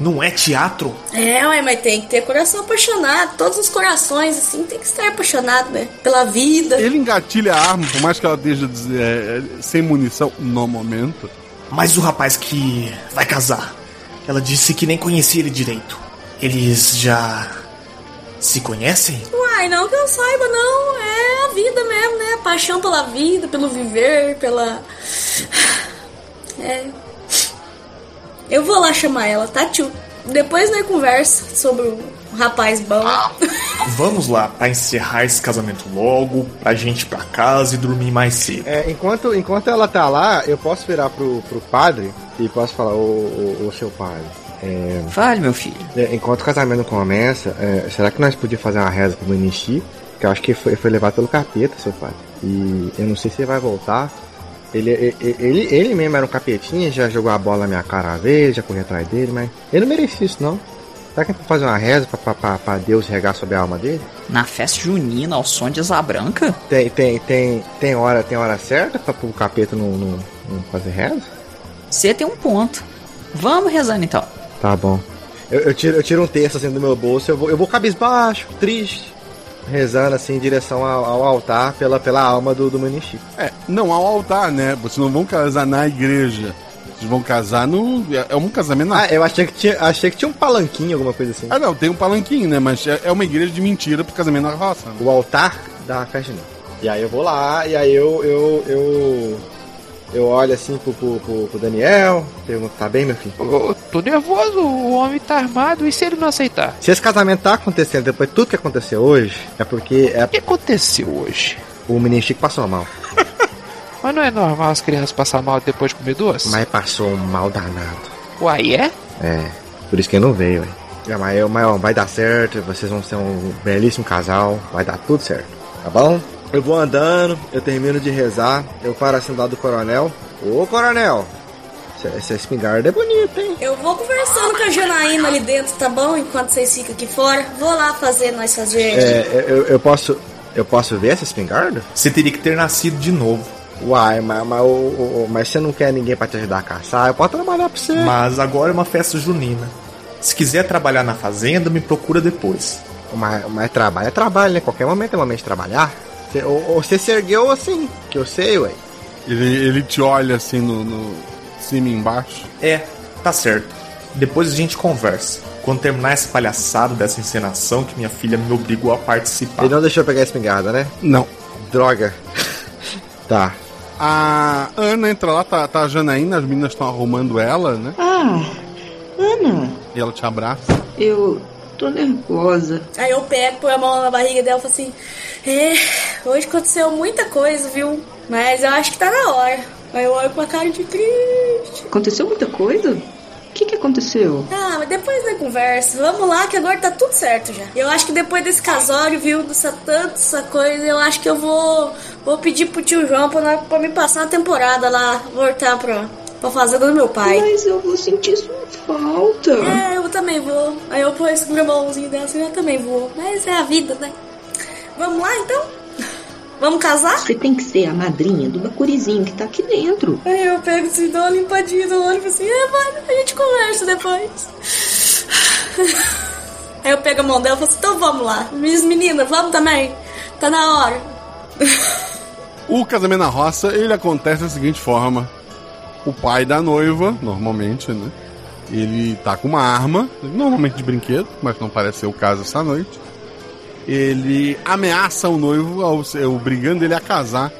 Não é teatro? É, ué, mas tem que ter coração apaixonado. Todos os corações, assim, tem que estar apaixonado, né? Pela vida. Ele engatilha a arma, por mais que ela esteja é, sem munição no momento. Mas o rapaz que vai casar, ela disse que nem conhecia ele direito. Eles já se conhecem? Uai, não que eu saiba, não. É a vida mesmo, né? Paixão pela vida, pelo viver, pela. É. Eu vou lá chamar ela, tá, tio? Depois nós conversa sobre o rapaz bom. (laughs) Vamos lá, pra encerrar esse casamento logo, pra gente ir pra casa e dormir mais cedo. É, enquanto, enquanto ela tá lá, eu posso virar pro, pro padre e posso falar, ô, ô, ô seu padre. É, Fale, meu filho. é, enquanto o casamento começa, é, será que nós podíamos fazer uma reza pro Manichi? Que eu acho que foi, foi levado pelo capeta, seu padre. E eu não sei se ele vai voltar. Ele, ele, ele, ele mesmo era um capetinha, já jogou a bola na minha cara uma vez, já corri atrás dele, mas ele não merecia isso não. Será que é pra fazer uma reza pra, pra, pra, pra Deus regar sobre a alma dele? Na festa junina, ao som de asa branca? Tem, tem, tem, tem hora, tem hora certa pra o capeta não, não, não fazer reza? Você tem um ponto. Vamos rezando então. Tá bom. Eu, eu tiro, eu tiro um texto assim do meu bolso, eu vou, eu vou cabisbaixo, triste, rezando assim em direção ao, ao altar pela, pela alma do, do Manichi. É, não ao altar, né? Vocês não vão casar na igreja. Vocês vão casar no. É um casamento na. Ah, eu achei que tinha, achei que tinha um palanquinho, alguma coisa assim. Ah, não, tem um palanquinho, né? Mas é é uma igreja de mentira pro casamento na roça. né? O altar da festa junina. E aí eu vou lá, e aí eu eu eu, eu olho assim pro, pro, pro, pro Daniel, pergunto, tá bem, meu filho? Ô, tô nervoso, o homem tá armado, e se ele não aceitar? Se esse casamento tá acontecendo depois de tudo que aconteceu hoje, é porque é. O que aconteceu hoje? O menino Chico passou mal. (laughs) Mas não é normal as crianças passar mal depois de comer doce? Mas passou um mal danado. Uai, é? É, por isso que ele não veio, ué. É, mas, eu, vai dar certo, vocês vão ser um belíssimo casal, vai dar tudo certo, tá bom? Eu vou andando, eu termino de rezar, eu paro assim do lado do coronel. Ô coronel, essa- espingarda é bonita, hein? Eu vou conversando com a Janaína ali dentro, tá bom? Enquanto vocês ficam aqui fora. Vou lá fazer nós fazer. É, eu, eu posso. Eu posso ver essa espingarda? Você teria que ter nascido de novo. Uai, mas, mas, mas você não quer ninguém pra te ajudar a caçar? Eu posso trabalhar pra você. Mas agora é uma festa junina. Se quiser trabalhar na fazenda, me procura depois. Mas, mas trabalho é trabalho, né? Qualquer momento é momento de trabalhar. Ou você se ergueu assim, que eu sei, ué. Ele, ele te olha assim no, no- cima e embaixo. É, tá certo. Depois a gente conversa. Quando terminar essa palhaçada dessa encenação que minha filha me obrigou a participar. Ele não deixou eu pegar a espingarda, né? Não. Droga. (laughs) tá. A Ana entra lá, tá, tá a Janaína, as meninas estão arrumando ela, né? Ah, Ana, E ela te abraça. eu tô nervosa. Aí eu pego, põe a mão na barriga dela e falo assim: É, hoje aconteceu muita coisa, viu? Mas eu acho que tá na hora. Aí eu olho com a cara de triste. Aconteceu muita coisa? O que que aconteceu? Ah, mas depois da conversa, vamos lá que agora tá tudo certo já. Eu acho que depois desse casório, viu, dessa tanta essa coisa, eu acho que eu vou vou pedir pro tio João pra, pra me passar a temporada lá, voltar pra, pra fazenda do meu pai. Mas eu vou sentir sua falta. É, eu também vou. Aí eu pôr esse irmãozinho dela assim, eu também vou. Mas é a vida, né? Vamos lá então? Vamos casar? Você tem que ser a madrinha do bacurizinho que tá aqui dentro. Aí eu pego assim, dou uma limpadinha no olho e falo assim, é, vai, a gente conversa depois. (laughs) Aí eu pego a mão dela e falo assim, então vamos lá. Minhas meninas, vamos também? Tá na hora. (laughs) O casamento na roça, ele acontece da seguinte forma. O pai da noiva, normalmente, né? Ele tá com uma arma, normalmente de brinquedo, mas não parece ser o caso essa noite. Ele ameaça o noivo, obrigando ele a casar,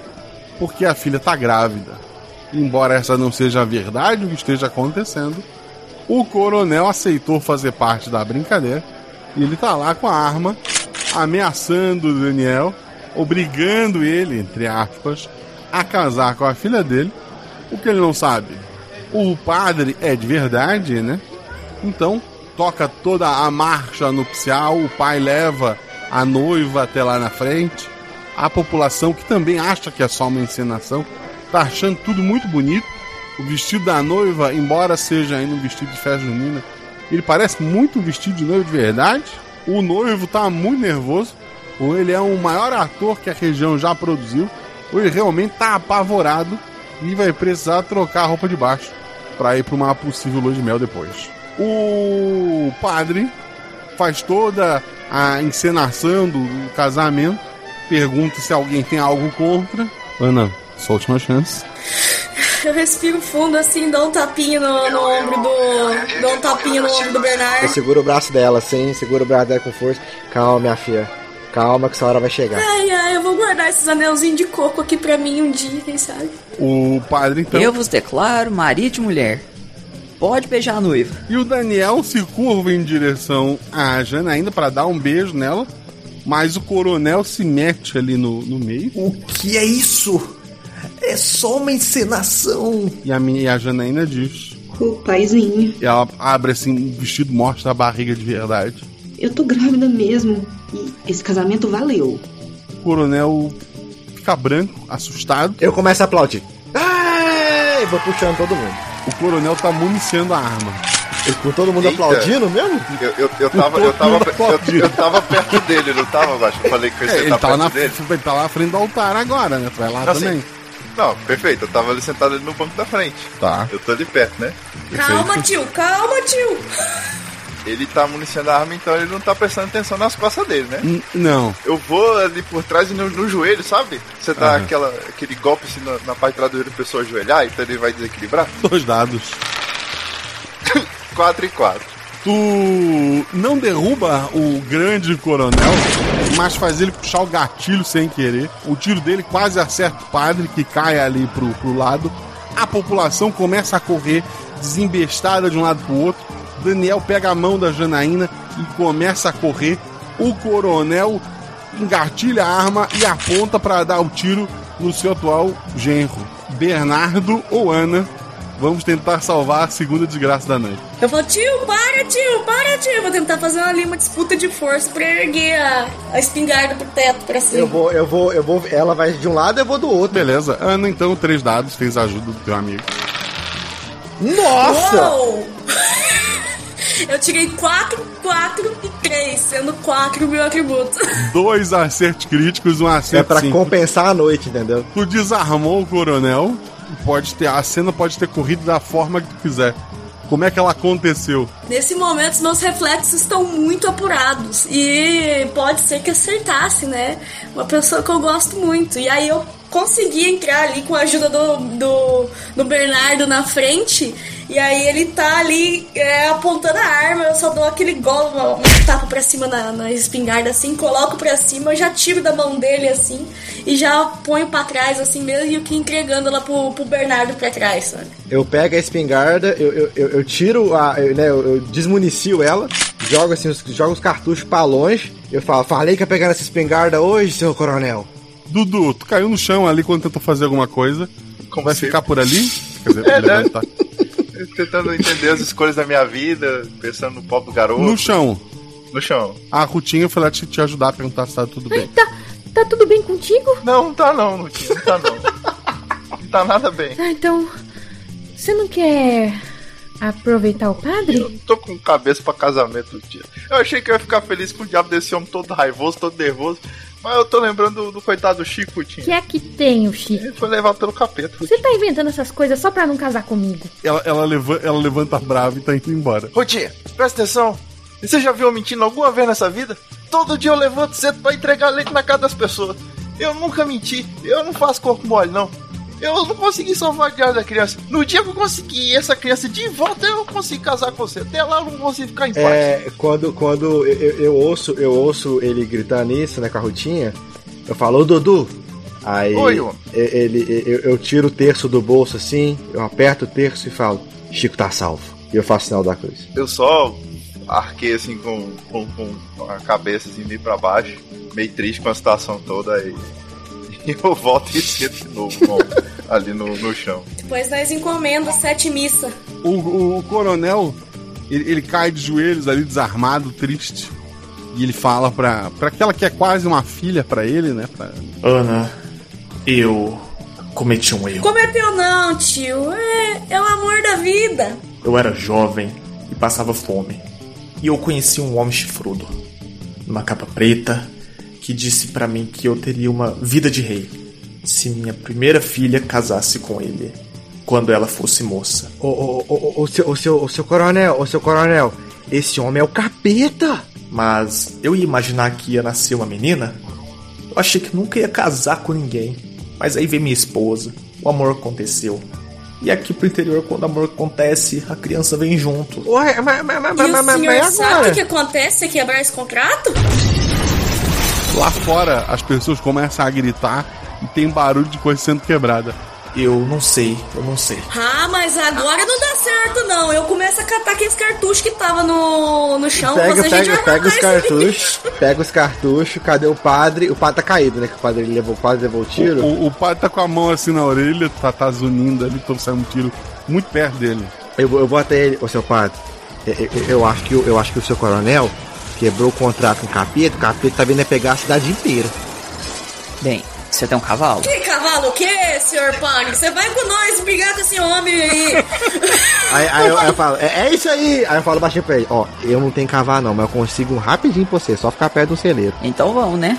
porque a filha tá grávida. Embora essa não seja a verdade o que esteja acontecendo, o coronel aceitou fazer parte da brincadeira e ele tá lá com a arma, ameaçando o Daniel, obrigando ele, entre aspas, a casar com a filha dele. O que ele não sabe? O padre é de verdade, né? Então, toca toda a marcha nupcial, o pai leva a noiva até lá na frente. A população, que também acha que é só uma encenação, tá achando tudo muito bonito. O vestido da noiva, embora seja ainda um vestido de festa junina, ele parece muito um vestido de noiva de verdade. O noivo tá muito nervoso, ou ele é o maior ator que a região já produziu, ou ele realmente tá apavorado e vai precisar trocar a roupa de baixo para ir para uma possível lua de mel depois. O padre faz toda a encenação do casamento, pergunta se alguém tem algo contra. Ana, sua última chance. Eu respiro fundo assim, dou um tapinha no, no ombro do. Dou um tapinha no ombro do Eu Bernardo. seguro o braço dela assim, seguro o braço dela com força. Calma, minha filha. Calma que essa hora vai chegar. Ai, ai, eu vou guardar esses anelzinhos de coco aqui pra mim um dia, quem sabe? O padre então. Eu vos declaro marido e mulher. Pode beijar a noiva. E o Daniel se curva em direção à Janaína para dar um beijo nela, mas o coronel se mete ali no, no meio. O que é isso? É só uma encenação. E a, minha, e a Janaína diz. O paizinho. E ela abre assim, o vestido mostra a barriga de verdade. Eu tô grávida mesmo. E esse casamento valeu. O coronel fica branco, assustado. Eu começo a aplaudir. Ai, vou puxando todo mundo. O coronel tá municiando a arma. E com todo mundo Eita. aplaudindo mesmo? Eu, eu, eu, tava, eu, tava, eu, eu tava perto dele, não tava, Baixo? Eu falei que eu ia É, ele, tá lá perto na, dele. ele tá lá à frente do altar agora, né? Tu vai lá Não, também. assim, Não, perfeito. Eu tava ali sentado ali no banco da frente. Tá. Eu tô ali perto, né? Calma, tio, calma, tio. Ele tá municiando a arma, então ele não tá prestando atenção nas costas dele, né? N- Não. Eu vou ali por trás e no, no joelho, sabe? Você dá Aham. aquela, aquele golpe assim na, na parte de trás do pessoa ajoelhar, então ele vai desequilibrar. Dois dados. (laughs) 4 e 4. Tu não derruba o grande coronel, mas faz ele puxar o gatilho sem querer. O tiro dele quase acerta o padre, que cai ali pro, pro lado. A população começa a correr, desembestada de um lado pro outro. Daniel pega a mão da Janaína e começa a correr. O coronel engatilha a arma e aponta para dar o tiro no seu atual genro. Bernardo ou Ana, vamos tentar salvar a segunda desgraça da noite. Eu falo, tio, para, tio, para, tio. Vou tentar fazer ali uma disputa de força pra erguer a, a espingarda pro teto pra cima. Eu vou, eu vou, eu vou. Ela vai de um lado, eu vou do outro. Beleza. Ana, então, três dados, tens a ajuda do teu amigo. Nossa! (laughs) Eu tirei 4, 4 e 3, sendo 4 o meu atributo. (laughs) Dois acertos críticos, um É acerto pra sim. compensar a noite, entendeu? Tu desarmou o coronel. Pode ter, a cena pode ter corrido da forma que tu quiser. Como é que ela aconteceu? Nesse momento, os meus reflexos estão muito apurados. E pode ser que acertasse, né? Uma pessoa que eu gosto muito. E aí eu consegui entrar ali com a ajuda do, do, do Bernardo na frente. E aí ele tá ali é, apontando a arma, eu só dou aquele uma, um tapa pra cima na, na espingarda assim, coloco pra cima, já tiro da mão dele assim e já ponho pra trás assim mesmo e o que entregando lá pro, pro Bernardo pra trás, sabe? Eu pego a espingarda, eu, eu, eu, eu tiro a. Eu, né, eu, eu desmunicio ela, jogo assim, os, jogo os cartuchos pra longe. Eu falo, falei que ia pegar essa espingarda hoje, seu coronel. Dudu, tu caiu no chão ali quando tentou fazer alguma coisa. Como Vai se- ficar por ali? Quer dizer, É, né? levantar. (laughs) Tentando entender as escolhas da minha vida, pensando no pobre garoto. No chão. No chão. A Rutinha foi lá te, te ajudar a perguntar se tá tudo bem. Tá, tá tudo bem contigo? Não, não tá não, não, tinha, não tá não. (laughs) Não tá nada bem. Ah, então. Você não quer aproveitar o padre? Tô com cabeça pra casamento do dia. Eu achei que eu ia ficar feliz com o diabo desse homem todo raivoso, todo nervoso. Mas eu tô lembrando do, do coitado do Chico, O que é que tem, o Chico? Ele foi levado pelo capeta. Você tá inventando essas coisas só pra não casar comigo. Ela, ela, leva- ela levanta brava e tá indo embora. Rotinha, presta atenção. Você já viu eu mentindo alguma vez nessa vida? Todo dia eu levanto cedo pra entregar leite na casa das pessoas. Eu nunca menti. Eu não faço corpo mole, não. Eu não consegui salvar a diária da criança. No dia que eu consegui essa criança de volta, eu consigo casar com você. Até lá eu não consigo ficar em paz. É, quando, quando eu, eu- eu ouço, eu ouço ele gritando isso, né, com a Rutinha, eu falo, ô Dudu. Aí Oi, ô. e- ele, eu, eu tiro o terço do bolso assim, eu aperto o terço e falo, Chico tá salvo. E eu faço sinal da cruz. Eu só arquei assim com, com, com a cabeça assim, meio pra baixo, meio triste com a situação toda aí. E (laughs) eu volto e sento de novo com- ali no, no chão. Depois nós encomenda sete missa. O, o- o coronel, ele, ele cai de joelhos ali, desarmado, triste. E ele fala pra, pra aquela que é quase uma filha pra ele, né? Pra... Ana, eu cometi um erro. Cometeu não, tio. É, é o amor da vida. Eu era jovem e passava fome. E eu conheci um homem chifrudo, numa capa preta, que disse pra mim que eu teria uma vida de rei se minha primeira filha casasse com ele quando ela fosse moça. Ô, ô, ô, ô, ô, seu, ô, seu, ô, seu coronel, ô seu coronel, esse homem é o capeta! Mas eu ia imaginar que ia nascer uma menina. Eu achei que nunca ia casar com ninguém. Mas aí veio minha esposa. O amor aconteceu. E aqui pro interior, quando o amor acontece, a criança vem junto. Ué, mas, mas, mas, E o mas, mas, senhor mas sabe agora? o que acontece se quebrar esse contrato? Lá fora, as pessoas começam a gritar e tem barulho de coisa sendo quebrada. Eu não sei, eu não sei. Ah, mas agora não dá certo, não. Eu começo a catar aqueles cartuchos que tava no, no chão. Pega, mas a gente pega, pega os cartuchos, (laughs) pega os cartuchos, cadê o padre? O padre tá caído, né? Que o padre levou, o padre levou o tiro. O, o padre tá com a mão assim na orelha, tá, tá zunindo ali, tô saindo um tiro muito perto dele. Eu, vou- eu vou até ele, ô seu padre. Eu, eu- eu acho que, o- eu acho que o seu coronel quebrou o contrato com o capeta, o capeta tá vindo é pegar a cidade inteira. Bem, você tem um cavalo? Que cavalo o quê, senhor Pânico? Você vai com nós brigar com esse homem aí. (laughs) Aí, aí eu, aí eu falo, é, é isso aí! Aí eu falo baixinho pra ele, ó, eu não tenho cavalo não, mas eu consigo um rapidinho pra você, só ficar perto do celeiro. (laughs) Então vamos, né?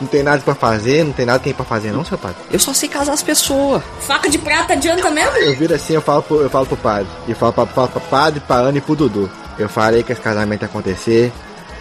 Não tem nada pra fazer, não tem nada que tem pra fazer não, seu padre. Eu só sei casar as pessoas. Faca de prata adianta mesmo? Eu viro assim, eu falo pro, eu falo pro padre. E falo pra, falo pra padre, pra Ana e pro Dudu. Eu falei que esse casamento ia acontecer,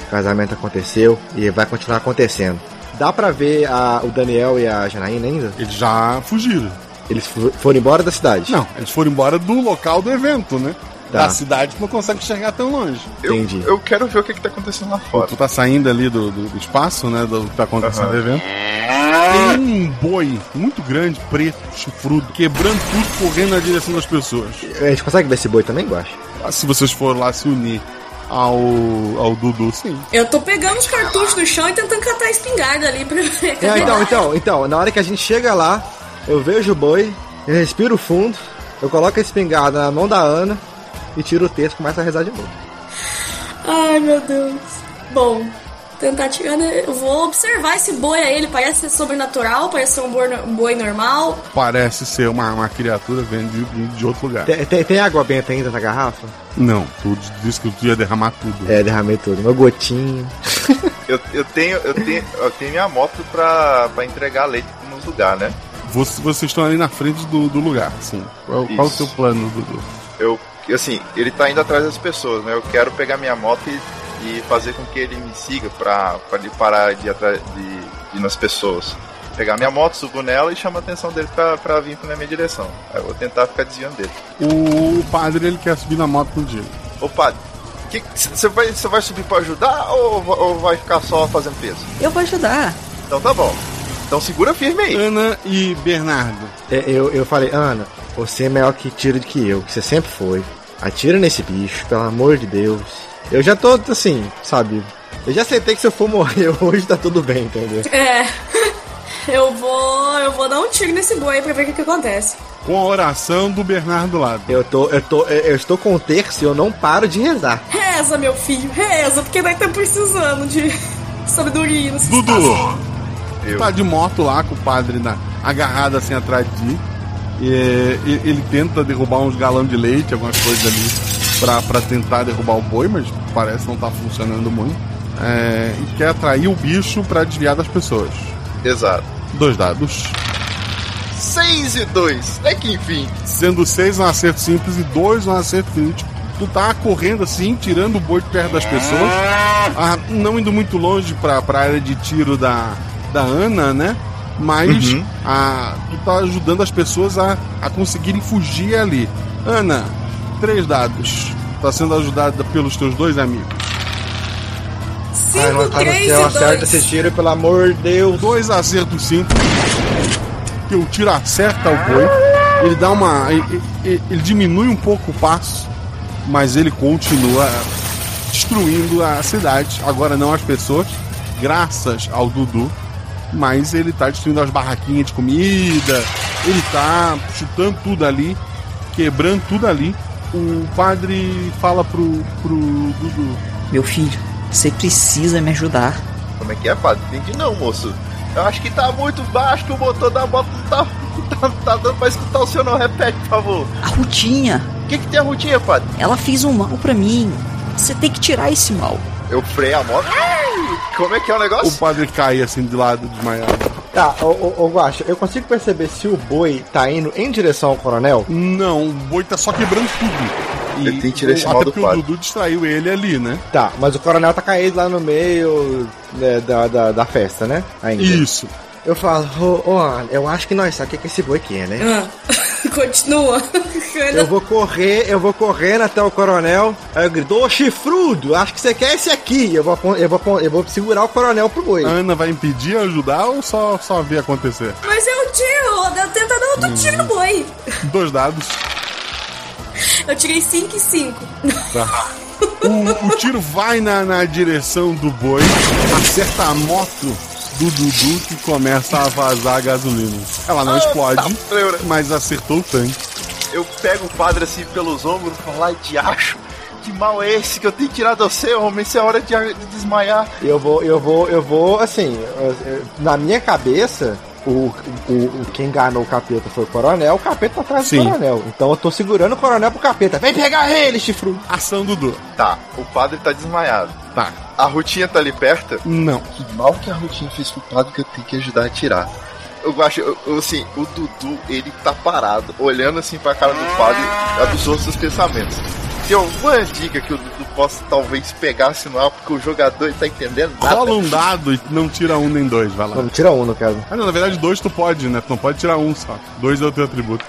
o casamento aconteceu e vai continuar acontecendo. Dá pra ver a- o Daniel e a Janaína ainda? Eles já fugiram. Eles foram embora da cidade? Não, eles foram embora do local do evento, né? Tá. Da cidade que não consegue enxergar tão longe. Eu, Entendi. eu quero ver o que, que tá acontecendo lá fora. Tu tá saindo ali do, do- espaço, né? Do que tá acontecendo Aham. no evento. Tem um boi muito grande, preto, chifrudo, quebrando tudo, correndo na direção das pessoas. A gente consegue ver esse boi também, Guache? Ah, Se vocês forem lá se unir ao, ao Dudu, sim. Eu tô pegando os cartuchos do chão e tentando catar a espingarda ali pra ver. É, então, então, então, na hora que a gente chega lá, eu vejo o boi, eu respiro fundo, eu coloco a espingarda na mão da Ana e tiro o texto e começo a rezar de novo. Ai, meu Deus. Bom, tentar tirar. né? Eu vou observar esse boi aí. Ele parece ser sobrenatural, parece ser um boi, um boi normal. Parece ser uma, uma criatura vindo de, de outro lugar. Tem, tem, tem água benta ainda na garrafa? Não, tu disse que tu ia derramar tudo. É, derramei tudo. Meu gotinho. (laughs) Eu, eu, tenho, eu, tenho, eu tenho minha moto pra, pra entregar leite nos lugares, né? Vocês, vocês estão ali na frente do, do lugar, sim. Qual, qual o seu plano, Dudu? Eu, assim, ele tá indo atrás das pessoas, né? Eu quero pegar minha moto e, e fazer com que ele me siga pra, pra ele parar de ir atrás de, de nas pessoas. pegar minha moto, subo nela e chamo a atenção dele pra, pra vir pra minha direção. Aí eu vou tentar ficar desviando dele. O padre ele quer subir na moto contigo. Ô padre, você vai, cê vai subir pra ajudar ou, ou vai ficar só fazendo peso? Eu vou ajudar. Então tá bom. Então segura firme aí. Ana e Bernardo. É, eu, eu falei, Ana, você é melhor que tiro do que eu, que você sempre foi. Atira nesse bicho, pelo amor de Deus. Eu já tô assim, sabe? Eu já aceitei que se eu for morrer (laughs) hoje tá tudo bem, entendeu? É. (laughs) Eu vou. Eu vou dar um tiro nesse boi pra ver o que, que acontece. Com a oração do Bernardo do lado. Eu tô, eu tô, eu estou com o terço e eu não paro de rezar. Reza, meu filho, reza, porque nós estamos precisando de (laughs) sabedoria Dudu! situação. Tá de moto lá com o padre na, agarrado assim atrás de ti. E, e- ele tenta derrubar uns galão de leite, algumas coisas ali, pra, pra tentar derrubar o boi, mas parece não tá funcionando muito. É, e quer atrair o bicho pra desviar das pessoas. Exato. Dois dados. 6 e 2. É que enfim. Sendo seis um acerto simples e dois um acerto crítico. Tu tá correndo assim, tirando o boi de perto das pessoas. ah, não indo muito longe pra, pra área de tiro da, da Ana, né? Mas Uhum. ah, tu tá ajudando as pessoas a, a conseguirem fugir ali. Ana, três dados. Tá sendo ajudada pelos teus dois amigos. Ai, não, três céu, e acerta dois. esse tiro, pelo amor de Deus. Dois acertos simples. Que o tiro acerta o boi. Ele dá uma. Ele, ele- ele diminui um pouco o passo, mas ele continua destruindo a cidade. Agora não as pessoas, graças ao Dudu. Mas ele tá destruindo as barraquinhas de comida. Ele tá chutando tudo ali, quebrando tudo ali. O padre fala pro, pro Dudu. Meu filho, você precisa me ajudar. Como é que é, padre? Entendi não, moço. Eu acho que tá muito baixo, que o motor da moto não tá, tá, tá dando pra escutar o seu não. Repete, por favor. A Rutinha, O que, que tem a rotinha, padre? ela fez um mal pra mim. Você tem que tirar esse mal. Eu freio a moto. Como é que é o negócio? O padre cai assim de lado, desmaiado. Tá, ô, ô, ô Guaxa, eu consigo perceber se o boi tá indo em direção ao coronel? Não, o boi tá só quebrando tudo. E Ele tem que tirar esse até mal do porque o. Dudu distraiu ele ali, né? Tá, mas o coronel tá caído lá no meio né, da, da, da festa, né? Ainda. Isso. Eu falo, ô, eu acho que nós sabemos o que que esse boi quer, né? Ah, (laughs) continua. Eu vou correr, eu vou correndo até o coronel. Aí eu grito, ô chifrudo, acho que você quer esse aqui. Eu vou, eu vou, eu vou segurar o coronel pro boi. A Ana vai impedir ajudar ou só, só ver acontecer? Mas eu tiro, eu tento dar outro tiro no boi. Dois dados. Eu tirei 5 e 5. Tá. O, o tiro vai na, na direção do boi, acerta a moto do Dudu que começa a vazar gasolina. Ela não explode, tá mas acertou o tanque. Eu pego o padre assim pelos ombros e falo, ai, diacho, que mal é esse que eu tenho que tirar de você, homem? Isso é hora de, de desmaiar. Eu vou, eu vou, eu vou, assim, na minha cabeça, o, o, o quem enganou o capeta foi o coronel, o capeta tá atrás Sim. do coronel. Então eu tô segurando o coronel pro capeta. Vem pegar ele, chifrudo! Ação Dudu. Tá, o padre tá desmaiado. Tá. A Rutinha tá ali perto? Não. Que mal que a Rutinha fez pro padre que eu tenho que ajudar a tirar. Eu acho, assim, o Dudu, ele tá parado, olhando assim pra cara do padre, absorto seus pensamentos. Tem alguma dica que o Dudu possa talvez pegar assim no ar, porque o jogador ele tá entendendo nada? Rola um dado e não tira um nem dois, vai lá. Não, tira um, no caso. Ah, não, na verdade, dois tu pode, né? Tu não pode tirar um só. Dois é o teu atributo.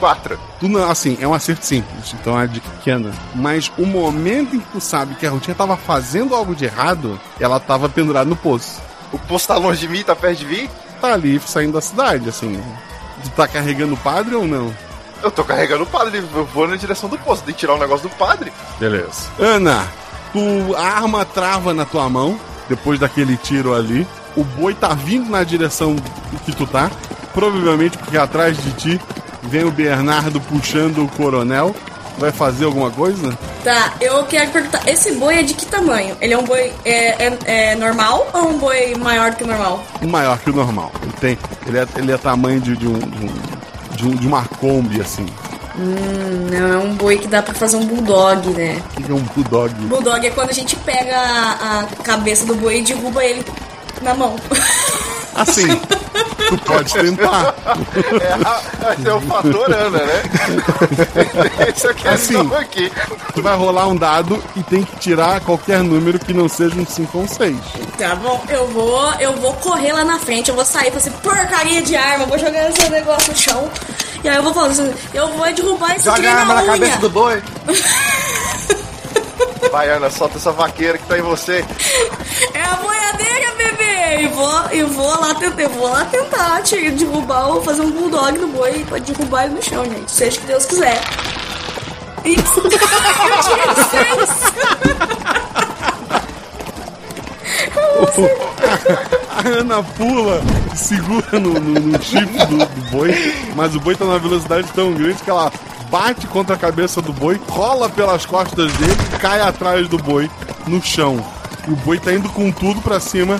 Quatro. Tu não, assim, é um acerto simples, então é uma dica pequena. Mas o momento em que tu sabe que a Rutinha tava fazendo algo de errado, ela tava pendurada no poço. O poço tá longe de mim, tá perto de mim? Tá ali saindo da cidade, assim. Tu tá carregando o padre ou não? Eu tô carregando o padre, eu vou na direção do poço, tem que tirar o negócio do padre. Beleza. Ana, tu, a arma trava na tua mão, depois daquele tiro ali. O boi tá vindo na direção que tu tá. Provavelmente porque atrás de ti vem o Bernardo puxando o coronel. Vai fazer alguma coisa? Tá, eu quero perguntar, esse boi é de que tamanho? Ele é um boi é, é, é normal ou um boi maior do que o normal? Maior que o normal. Ele tem. Ele é, ele é tamanho de, de um, de, um, de, um- de uma Kombi, assim. Hum, não, é um boi que dá pra fazer um bulldog, né? O que é um bulldog? Bulldog é quando a gente pega a, a cabeça do boi e derruba ele na mão. (laughs) Assim, tu pode tentar. É, a- é o fator Ana, né? (laughs) Essa é Assim, aqui. tu vai rolar um dado e tem que tirar qualquer número que não seja um 5 ou um 6. Tá bom, eu vou, eu vou correr lá na frente, eu vou sair com essa porcaria de arma, vou jogar esse negócio no chão. E aí eu vou falar assim, eu vou derrubar esse Joga trem a arma na unha. cabeça do boi. (laughs) Vai, Ana, solta essa vaqueira que tá em você. É a boiadeira! E vou, eu vou lá tentar, vou lá tentar te derrubar ou fazer um bulldog no boi pra derrubar ele no chão, gente. Seja que Deus quiser. Isso! (laughs) eu tirei seis! A Ana pula, segura no, no, no chifre do, do boi, mas o boi tá numa velocidade tão grande que ela bate contra a cabeça do boi, rola pelas costas dele e cai atrás do boi no chão. E o boi tá indo com tudo pra cima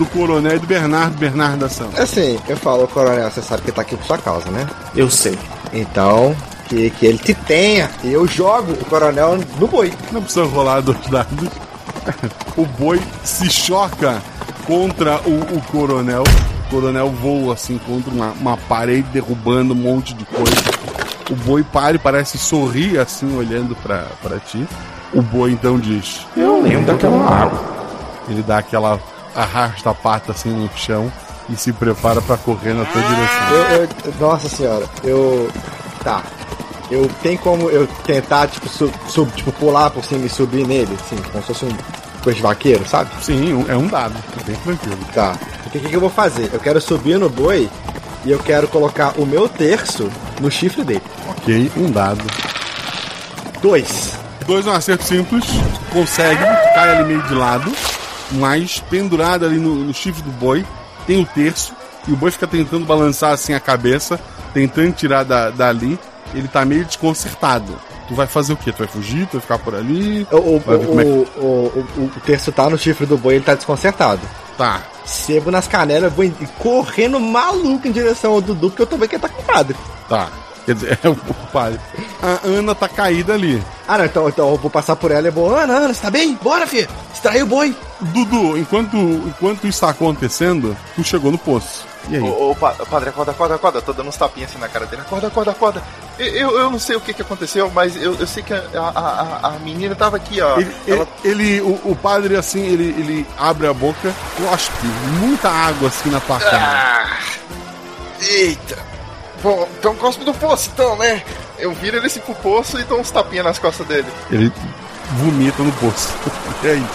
do coronel e do Bernardo, Bernardo da São. Assim, eu falo, coronel, você sabe que tá aqui por sua causa, né? Eu sei. Então, que, que ele te tenha. E eu jogo o coronel no boi. Não precisa rolar dois dados. O boi se choca contra o, o coronel. O coronel voa assim contra uma, uma parede, derrubando um monte de coisa. O boi para e parece sorrir assim, olhando pra, pra ti. O boi então diz: Eu lembro daquela água. Ele dá aquela arrasta a pata assim no chão e se prepara pra correr na tua direção. Eu, eu- nossa senhora, eu. Tá. Eu tenho como eu tentar, tipo, sub, sub- tipo, pular por cima e subir nele, assim, como se fosse um coisa de vaqueiro, sabe? Sim, é um dado, bem tranquilo. Tá. O que, que, que eu vou fazer? Eu quero subir no boi e eu quero colocar o meu terço no chifre dele. Ok, um dado. Dois. Dois é um acerto simples, consegue, cai ali meio de lado, mas pendurado ali no, no chifre do boi, tem o terço, e o boi fica tentando balançar assim a cabeça, tentando tirar da, dali, ele tá meio desconcertado. Tu vai fazer o quê? Tu vai fugir? Tu vai ficar por ali? O, o, ver como é que- o, o, o, o terço tá no chifre do boi, ele tá desconcertado. Tá. Sebo nas canelas, vou correndo maluco em direção ao Dudu, porque eu tô vendo que ele tá com o padre. Tá. Quer dizer, (laughs) é o pai. A Ana tá caída ali. Ah, não, então, então eu vou passar por ela e vou. Ana, Ana, você tá bem? Bora, filho! Extraiu o boi! Dudu, enquanto, enquanto isso tá acontecendo, tu chegou no poço. E aí? Ô, ô, pa- padre, acorda, acorda, acorda. Tô dando uns tapinhas assim na cara dele. Acorda, acorda, acorda. Eu, eu, eu não sei o que, que aconteceu, mas eu, eu sei que a, a, a, menina tava aqui, ó. Ele, ele, ele- o, o padre, assim, ele, ele abre a boca, cospe muita água assim na tua cara. Ah, eita. Bom, então cospe do poço, então, né? Eu viro ele assim pro poço e dou uns tapinhas nas costas dele. Ele vomita no poço. (laughs) E aí?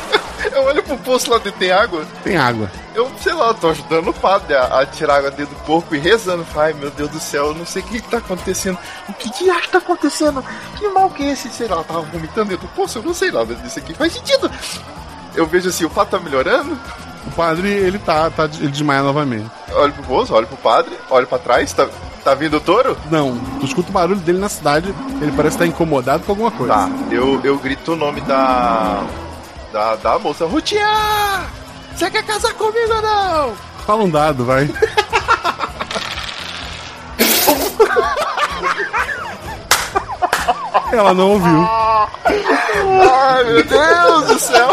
(laughs) Eu olho pro poço lá dentro, tem água? Tem água. Eu, sei lá, tô ajudando o padre a, a tirar água dentro do porco e rezando. Ai, meu Deus do céu, eu não sei o que, que tá acontecendo. O que diacho tá acontecendo? Que mal que é esse? Sei lá, tava vomitando dentro do poço? Eu não sei nada disso aqui. Faz sentido. Eu vejo assim, o fato tá melhorando. O padre, ele tá, tá ele desmaia novamente. Olho pro poço, olho pro padre, olho pra trás, tá, tá vindo o touro? Não, tu escuta o barulho dele na cidade, ele parece estar incomodado com alguma coisa. Tá, eu, eu grito o nome da. da, da moça. Rutinha! Você quer casar comigo ou não? Fala um dado, vai. (laughs) Ela não ouviu. Ai, meu Deus do céu!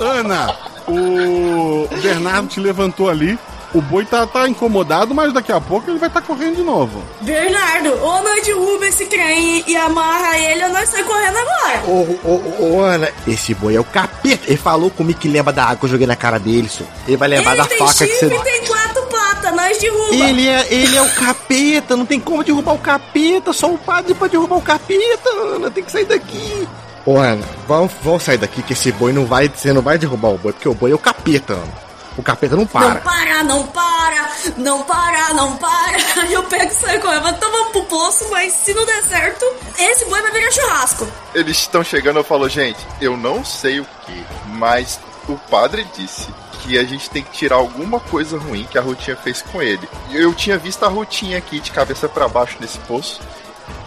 Ana, o Bernardo te levantou ali. O boi tá, tá incomodado, mas daqui a pouco ele vai estar correndo de novo. Bernardo, ou nós derruba esse trem e amarra ele, ou nós sai correndo agora. Ô, ô, ô, ô, Ana, esse boi é o capeta. Ele falou comigo que lembra da água que eu joguei na cara dele, senhor. Ele vai lembrar ele da tem faca que chifre você. e tem quatro patas, nós derruba. Ele é, ele é o capeta, não tem como derrubar o capeta, só o padre pode derrubar o capeta, Ana, tem que sair daqui. Ô, Ana, vamos, vamos sair daqui que esse boi não vai, você não vai derrubar o boi, porque o boi é o capeta, Ana. O capeta não Não para. para, não para, não para, não para. (laughs) Aí eu pego e saio correndo. Então vamos pro poço, mas se não der certo, esse boi vai virar churrasco. Eles estão chegando, eu falo, gente, eu não sei o que, mas o padre disse que a gente tem que tirar alguma coisa ruim que a Rutinha fez com ele. Eu tinha visto a Rutinha aqui de cabeça para baixo nesse poço.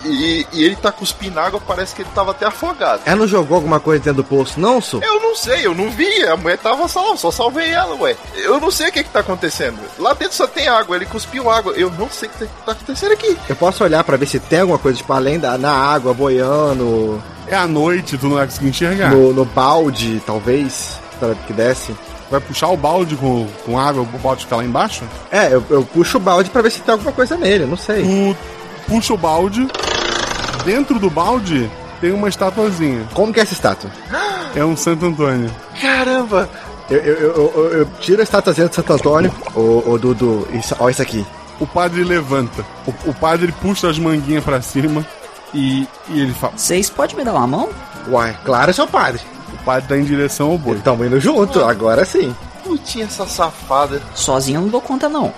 E, e ele tá cuspindo água, parece que ele tava até afogado. Ela não jogou alguma coisa dentro do poço, não, Su? Eu não sei, eu não vi. A mulher tava só, só salvei ela, ué. Eu não sei o que que tá acontecendo. Lá dentro só tem água, ele cuspiu água. Eu não sei o que tá acontecendo aqui. Eu posso olhar pra ver se tem alguma coisa, tipo, além da na água, boiando. É a noite, tu não vai conseguir enxergar. No, no balde, talvez, pra que desce. Vai puxar o balde com, com água, o balde fica lá embaixo? É, eu, eu puxo o balde pra ver se tem alguma coisa nele, não sei. Tu puxa o balde, dentro do balde tem uma estatuazinha. Como que é essa estátua? É um Santo Antônio. Caramba! Eu, eu, eu, eu, eu tiro a estatuazinha de Santo Antônio, ô, ô Dudu, isso, ó isso aqui. O padre levanta. O, o padre puxa as manguinhas pra cima e, e ele fala: Vocês podem me dar uma mão? Uai, claro, seu padre. O padre tá em direção ao boi. Estamos indo junto, agora sim. Putinha essa safada. Sozinho eu não dou conta, não.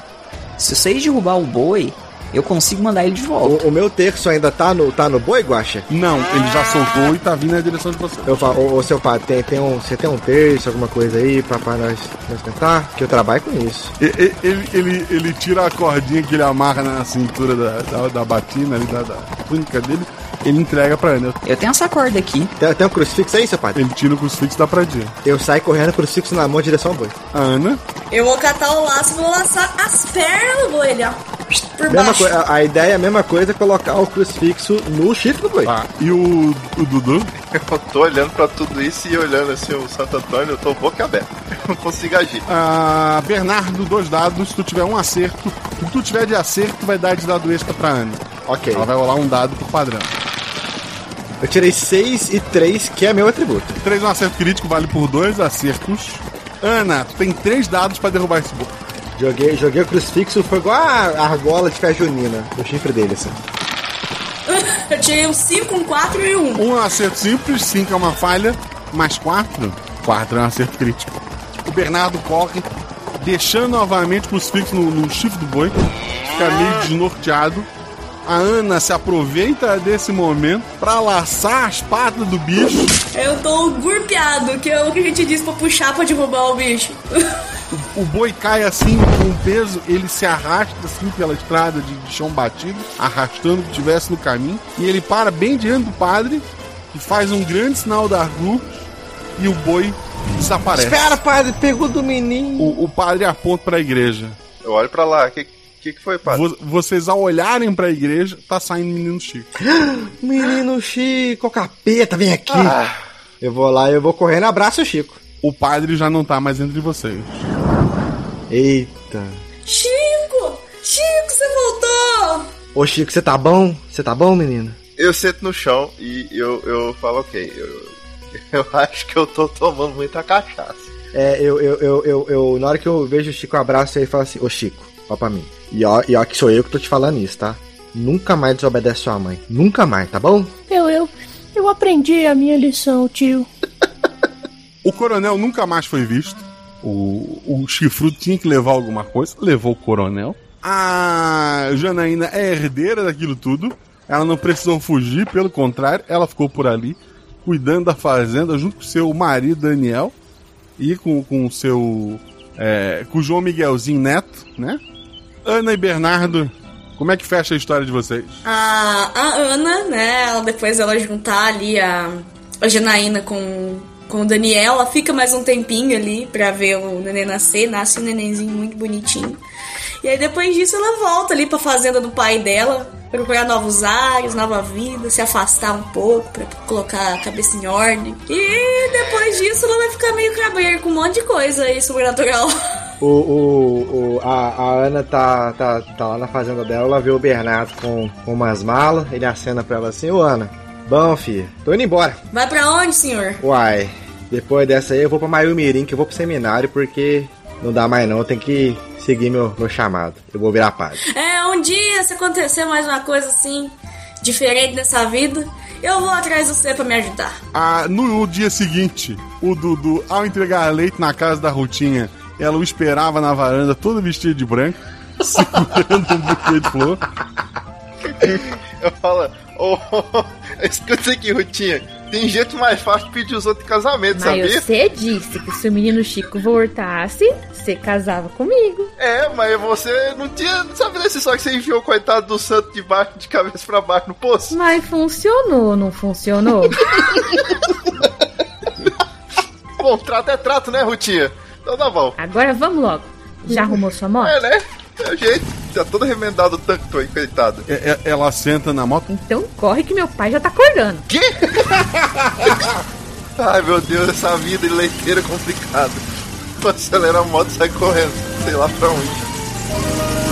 Se vocês derrubar o boi, eu consigo mandar ele de volta. O, o meu terço ainda tá no, tá no boi, Guaxa? Não, ele já soltou e tá vindo na direção de você. Eu falo, ô, ô, seu padre, tem, tem um, você tem um terço, alguma coisa aí pra, pra nós, nós tentar? Que eu trabalho com isso. E- e- Ele, ele, ele tira a cordinha que ele amarra na cintura da, da, da batina ali, da, da túnica dele, ele entrega pra Ana. Eu tenho essa corda aqui. Tem, tem um crucifixo aí, seu padre? Ele tira o crucifixo da pradinha. Eu saio correndo, crucifixo na mão, em direção ao boi. A Ana, Eu vou catar o laço e vou laçar as pernas do boi ali, ó. Por Mesma baixo. a, a ideia é a mesma coisa, colocar o crucifixo no chifre do boi. Tá. E o, o Dudu? (laughs) Eu tô olhando pra tudo isso e olhando assim o Santo Antônio, eu tô boca aberta. (laughs) Eu não consigo agir. Ah, Bernardo, dois dados. Se tu tiver um acerto, se tu tiver de acerto, vai dar de dado extra pra Ana. Ok. Ela vai rolar um dado por padrão. Eu tirei 6 e 3, que é meu atributo. 3 é um acerto crítico, vale por dois acertos. Ana, tu tem três dados pra derrubar esse boi. Joguei, joguei o crucifixo, foi igual a argola de fé junina, o chifre dele, assim. (laughs) Eu tirei um 5, um 4 e um. Um é um acerto simples, cinco é uma falha, mais quatro, quatro é um acerto crítico. O Bernardo corre, deixando novamente o crucifixo no, no chifre do boi, fica meio desnorteado. A Ana se aproveita desse momento pra laçar as patas do bicho. Eu tô golpeado, que é o que a gente disse pra puxar pra derrubar o bicho. O boi cai assim com o peso, ele se arrasta assim pela estrada de, de chão batido, arrastando o que estivesse no caminho. E ele para bem diante do padre, que faz um grande sinal da cruz, e o boi desaparece. Espera, padre, pegou do menino. O, o padre aponta pra igreja. Eu olho pra lá, o que, que, que foi, padre? Vo- vocês, ao olharem pra igreja, tá saindo o menino Chico. (gasps) Menino Chico, capeta, vem aqui. Ah. Eu vou lá, eu vou correndo, abraço o Chico. O padre já não tá mais entre vocês. Eita. Chico! Chico, você voltou! Ô Chico, você tá bom? Você tá bom, menino? Eu sento no chão e eu, eu falo, ok, eu, (laughs) eu acho que eu tô tomando muita cachaça. É, eu, eu, eu, eu, eu- na hora que eu vejo o Chico, eu abraço ele e falo assim, ô Chico, ó pra mim. E ó, e ó que sou eu que tô te falando isso, tá? Nunca mais desobedece sua mãe. Nunca mais, tá bom? Eu, eu, eu aprendi a minha lição, tio. O coronel nunca mais foi visto. O, o chifrudo tinha que levar alguma coisa, levou o coronel. A Janaína é herdeira daquilo tudo. Ela não precisou fugir, pelo contrário, ela ficou por ali, cuidando da fazenda, junto com seu marido Daniel e com com o seu. É, com o João Miguelzinho Neto, né? Ana e Bernardo, como é que fecha a história de vocês? A, a Ana, né, ela, depois ela juntar ali a, a Janaína com, com o Daniel, ela fica mais um tempinho ali pra ver o neném nascer, nasce um nenenzinho muito bonitinho. E aí depois disso ela volta ali pra fazenda do pai dela, procurar novos ares, nova vida, se afastar um pouco pra colocar a cabeça em ordem. E depois disso ela vai ficar meio cabreira com um monte de coisa aí sobrenatural. (laughs) O, o, o- a, a Ana tá, tá, tá lá na fazenda dela, ela vê o Bernardo com, com umas malas, ele acena pra ela assim, ô Ana, bom filho, tô indo embora. Vai pra onde, senhor? Uai, depois dessa aí eu vou pra Maiumirim, que eu vou pro seminário, porque não dá mais não, eu tenho que seguir meu, meu chamado. Eu vou virar padre. É, um dia se acontecer mais uma coisa assim, diferente dessa vida, eu vou atrás de você pra me ajudar. Ah, no dia seguinte, o Dudu, ao entregar leite na casa da Rutinha, ela o esperava na varanda, todo vestido de branco, (laughs) segurando um buquê de flor. Eu falo, ô, (laughs) escuta aqui, Rutinha, tem jeito mais fácil de pedir os outros em casamento, Mas sabia? você disse que se o menino Chico voltasse, você casava comigo. É, mas você não tinha. Sabe desse só que você enfiou o coitado do santo de baixo, de cabeça pra baixo no poço? Mas funcionou, não funcionou? (laughs) Bom, trato é trato, né, Rutinha? Então tá bom. Agora vamos logo. Já arrumou sua moto? É, né? É o jeito. Já todo remendado o tanque, tô aí, coitado. É- é- Ela senta na moto. Então corre que meu pai já tá acordando. Quê? (laughs) Ai, meu Deus, essa vida de leiteiro é complicada. Tu acelera a moto e sai correndo, sei lá pra onde.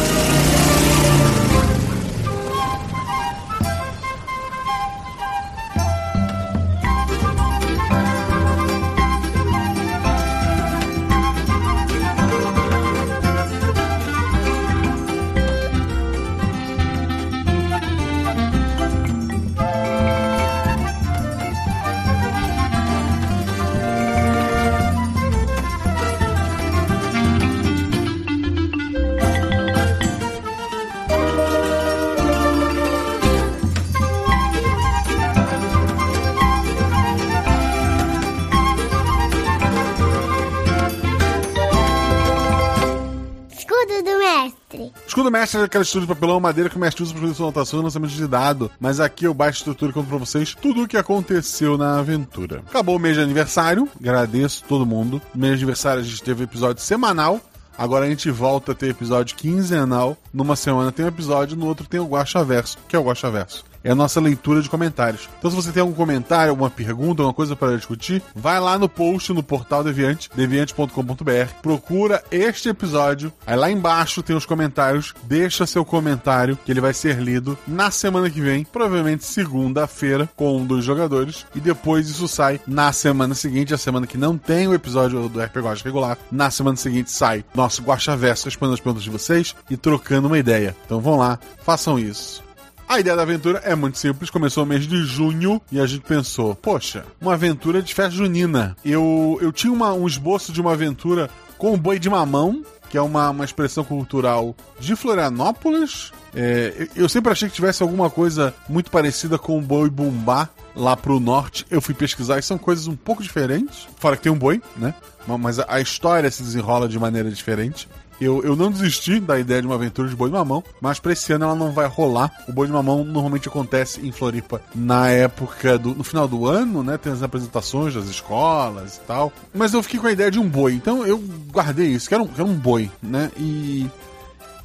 Escudo mestre é aquela estrutura de papelão madeira que o mestre usa para fazer sua anotação e lançamento de dado. Mas aqui eu baixo a estrutura e conto pra vocês tudo o que aconteceu na aventura. Acabou o mês de aniversário, agradeço todo mundo. No mês de aniversário a gente teve episódio semanal. Agora a gente volta a ter episódio quinzenal. Numa semana tem um episódio, no outro tem o Guacha Verso, que é o Guacha Verso. É a nossa leitura de comentários. Então, se você tem algum comentário, alguma pergunta, alguma coisa para discutir, vai lá no post no portal Deviante, deviante.com.br, procura este episódio. Aí lá embaixo tem os comentários. Deixa seu comentário, que ele vai ser lido na semana que vem, provavelmente segunda-feira, com um dos jogadores. E depois isso sai na semana seguinte, a semana que não tem o episódio do RPG regular. Na semana seguinte sai nosso Guacha Verso respondendo as perguntas de vocês e trocando uma ideia. Então vão lá, façam isso. A ideia da aventura é muito simples. Começou no mês de junho e a gente pensou: poxa, uma aventura de festa junina. Eu, eu tinha uma- um esboço de uma aventura com o boi de mamão, que é uma, uma expressão cultural de Florianópolis. É, eu sempre achei que tivesse alguma coisa muito parecida com o boi bumbá lá pro norte. Eu fui pesquisar e são coisas um pouco diferentes. Fora que tem um boi, né? Ma- Mas a história se desenrola de maneira diferente. Eu, eu não desisti da ideia de uma aventura de boi de mamão, mas pra esse ano ela não vai rolar. O boi de mamão normalmente acontece em Floripa na época do. no final do ano, né? Tem as apresentações das escolas e tal. Mas eu fiquei com a ideia de um boi, então eu guardei isso, que era um, que era um boi, né? E.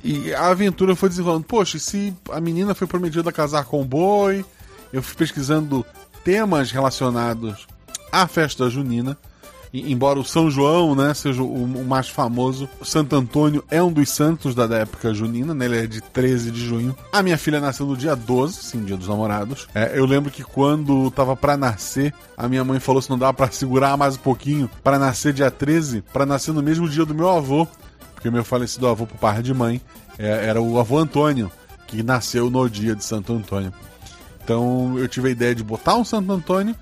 E a aventura foi desenrolando. Poxa, se a menina foi prometida a casar com o boi? Eu fui pesquisando temas relacionados à festa junina. Embora o São João né, seja o, o mais famoso, o Santo Antônio é um dos santos da época junina, né, ele é de 13 de junho. A minha filha nasceu no dia 12, sim, dia dos namorados. É, eu lembro que quando tava pra nascer, a minha mãe falou se não dava pra segurar mais um pouquinho, pra nascer dia 13, pra nascer no mesmo dia do meu avô, porque meu falecido avô por parte de mãe é, era o avô Antônio, que nasceu no dia de Santo Antônio. Então eu tive a ideia de botar um Santo Antônio,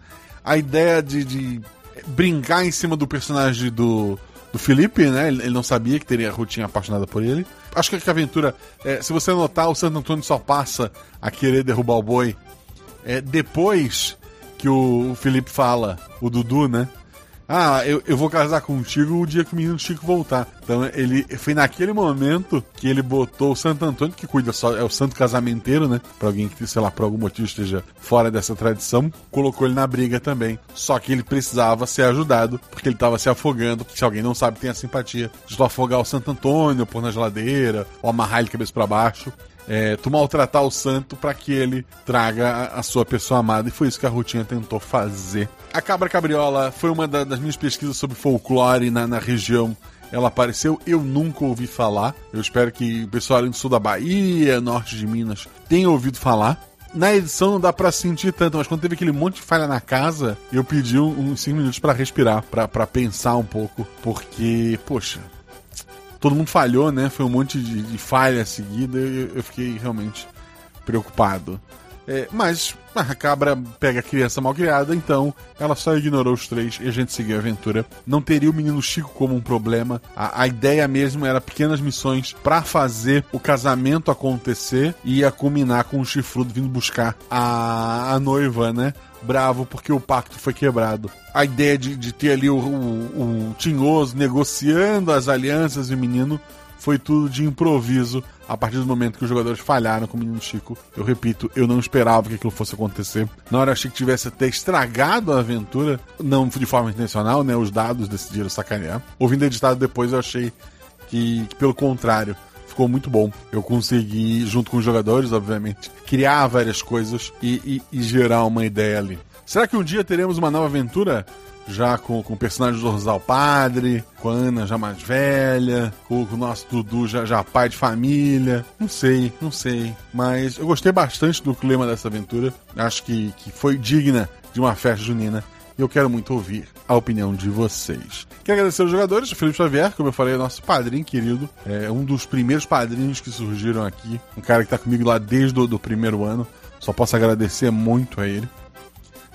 a ideia de, de brincar em cima do personagem do, do Felipe, né? Ele, ele não sabia que teria a Rutinha apaixonada por ele. Acho que a aventura, é, se você notar, o Santo Antônio só passa a querer derrubar o boi é, depois que o Felipe fala, o Dudu, né? Ah, eu, eu vou casar contigo o dia que o menino Chico voltar. Então ele foi naquele momento que ele botou o Santo Antônio, que cuida só, é o santo casamenteiro, né? Pra alguém que, sei lá, por algum motivo esteja fora dessa tradição, colocou ele na briga também. Só que ele precisava ser ajudado, porque ele tava se afogando. Se alguém não sabe, tem a simpatia de tu afogar o Santo Antônio, pôr na geladeira, ou amarrar ele cabeça para baixo. É, tu maltratar o santo para que ele traga a, a sua pessoa amada. E foi isso que a Rutinha tentou fazer. A Cabra Cabriola foi uma da- das minhas pesquisas sobre folclore na, na região. Ela apareceu, eu nunca ouvi falar. Eu espero que o pessoal ali no sul da Bahia, norte de Minas, tenha ouvido falar. Na edição não dá pra sentir tanto, mas quando teve aquele monte de falha na casa, eu pedi uns 5 minutos pra respirar, pra pensar um pouco. Porque, poxa, todo mundo falhou, né? Foi um monte de, de falha seguida eu, eu fiquei realmente preocupado. É, mas a cabra pega a criança mal criada, então ela só ignorou os três e a gente seguiu a aventura. Não teria o menino Chico como um problema. A, a ideia mesmo era pequenas missões pra fazer o casamento acontecer e ia culminar com o chifrudo vindo buscar a, a noiva, né? Bravo porque o pacto foi quebrado. A ideia de, de ter ali o, o, o Tinhoso negociando as alianças e o menino foi tudo de improviso a partir do momento que os jogadores falharam com o menino Chico. Eu repito, eu não esperava que aquilo fosse acontecer. Na hora eu achei que tivesse até estragado a aventura, não de forma intencional, né? Os dados decidiram sacanear. Ouvindo editado depois, eu achei que, que pelo contrário, ficou muito bom. Eu consegui, junto com os jogadores, obviamente, criar várias coisas e, e- e gerar uma ideia ali. Será que um dia teremos uma nova aventura já com, com o personagem do Zorzal padre, com a Ana já mais velha, com, com o nosso Dudu já, já pai de família. Não sei, não sei. Mas eu gostei bastante do clima dessa aventura. Acho que, que foi digna de uma festa junina. E eu quero muito ouvir a opinião de vocês. Quero agradecer aos jogadores, Felipe Xavier, como eu falei, é nosso padrinho querido. É um dos primeiros padrinhos que surgiram aqui. Um cara que está comigo lá desde o do primeiro ano. Só posso agradecer muito a ele.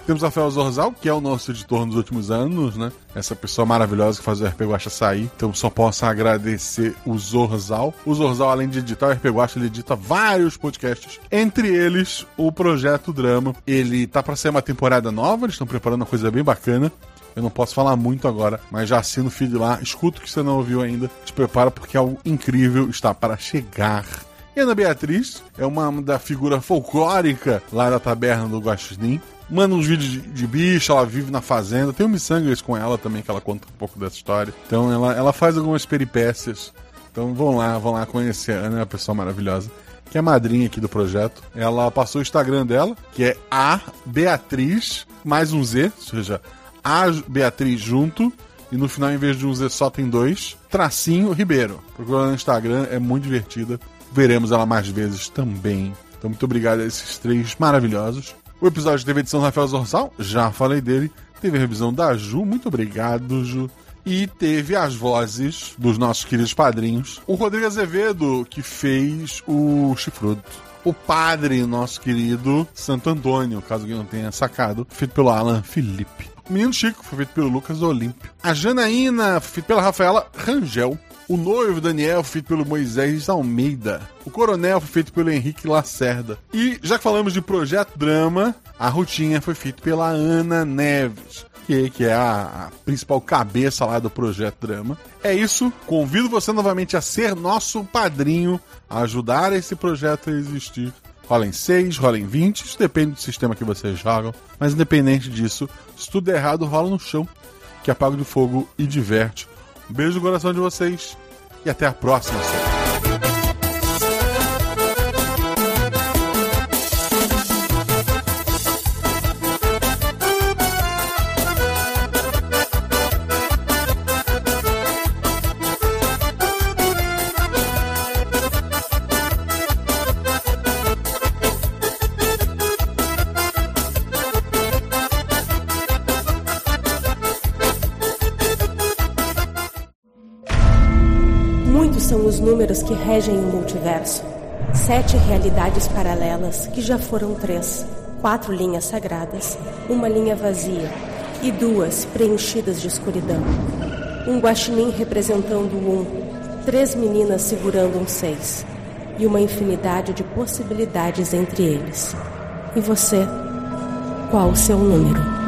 Temos Rafael Zorzal, que é o nosso editor nos últimos anos, né? Essa pessoa maravilhosa que faz o RP Guacha sair. Então só posso agradecer o Zorzal. O Zorzal, além de editar o RP Guacha, ele edita vários podcasts. Entre eles, o Projeto Drama. Ele tá para ser uma temporada nova, eles estão preparando uma coisa bem bacana. Eu não posso falar muito agora, mas já assina o feed lá, escuta o que você não ouviu ainda, te prepara porque algo incrível está para chegar. E Ana Beatriz é uma da figura folclórica lá da taberna do Guaxinim manda uns vídeos de, de bicho, ela vive na fazenda. Tem um miçangas com ela também, que ela conta um pouco dessa história. Então ela, ela faz algumas peripécias. Então vão lá, vão lá conhecer a Ana, é uma pessoa maravilhosa. Que é a madrinha aqui do projeto. Ela passou o Instagram dela, que é a Beatriz, mais um Z, ou seja, a Beatriz junto. E no final, em vez de um Z, só tem dois. Tracinho Ribeiro. Procura no Instagram, é muito divertida. Veremos ela mais vezes também. Então, muito obrigado a esses três maravilhosos. O episódio teve edição do Rafael Zorzal, já falei dele. Teve a revisão da Ju, muito obrigado, Ju. E teve as vozes dos nossos queridos padrinhos. O Rodrigo Azevedo, que fez o Chifrudo. O padre, nosso querido Santo Antônio, caso alguém não tenha sacado, feito pelo Alan Felipe. O Menino Chico foi feito pelo Lucas Olímpio. A Janaína foi feita pela Rafaela Rangel. O noivo Daniel feito pelo Moisés Almeida. O coronel foi feito pelo Henrique Lacerda. E já que falamos de projeto drama, a rotinha foi feita pela Ana Neves. Que, é a, a principal cabeça lá do projeto drama. É isso. Convido você novamente a ser nosso padrinho, a ajudar esse projeto a existir. Rola em 6, rola em 20, isso depende do sistema que vocês jogam. Mas independente disso, se tudo der errado, rola no chão, que apaga de fogo e diverte. Um beijo no coração de vocês e até a próxima. Muitos números que regem o multiverso. Sete realidades paralelas, que já foram três. Quatro linhas sagradas, uma linha vazia e duas preenchidas de escuridão. Um guaxinim representando um, três meninas segurando um seis e uma infinidade de possibilidades entre eles. E você? Qual o seu número?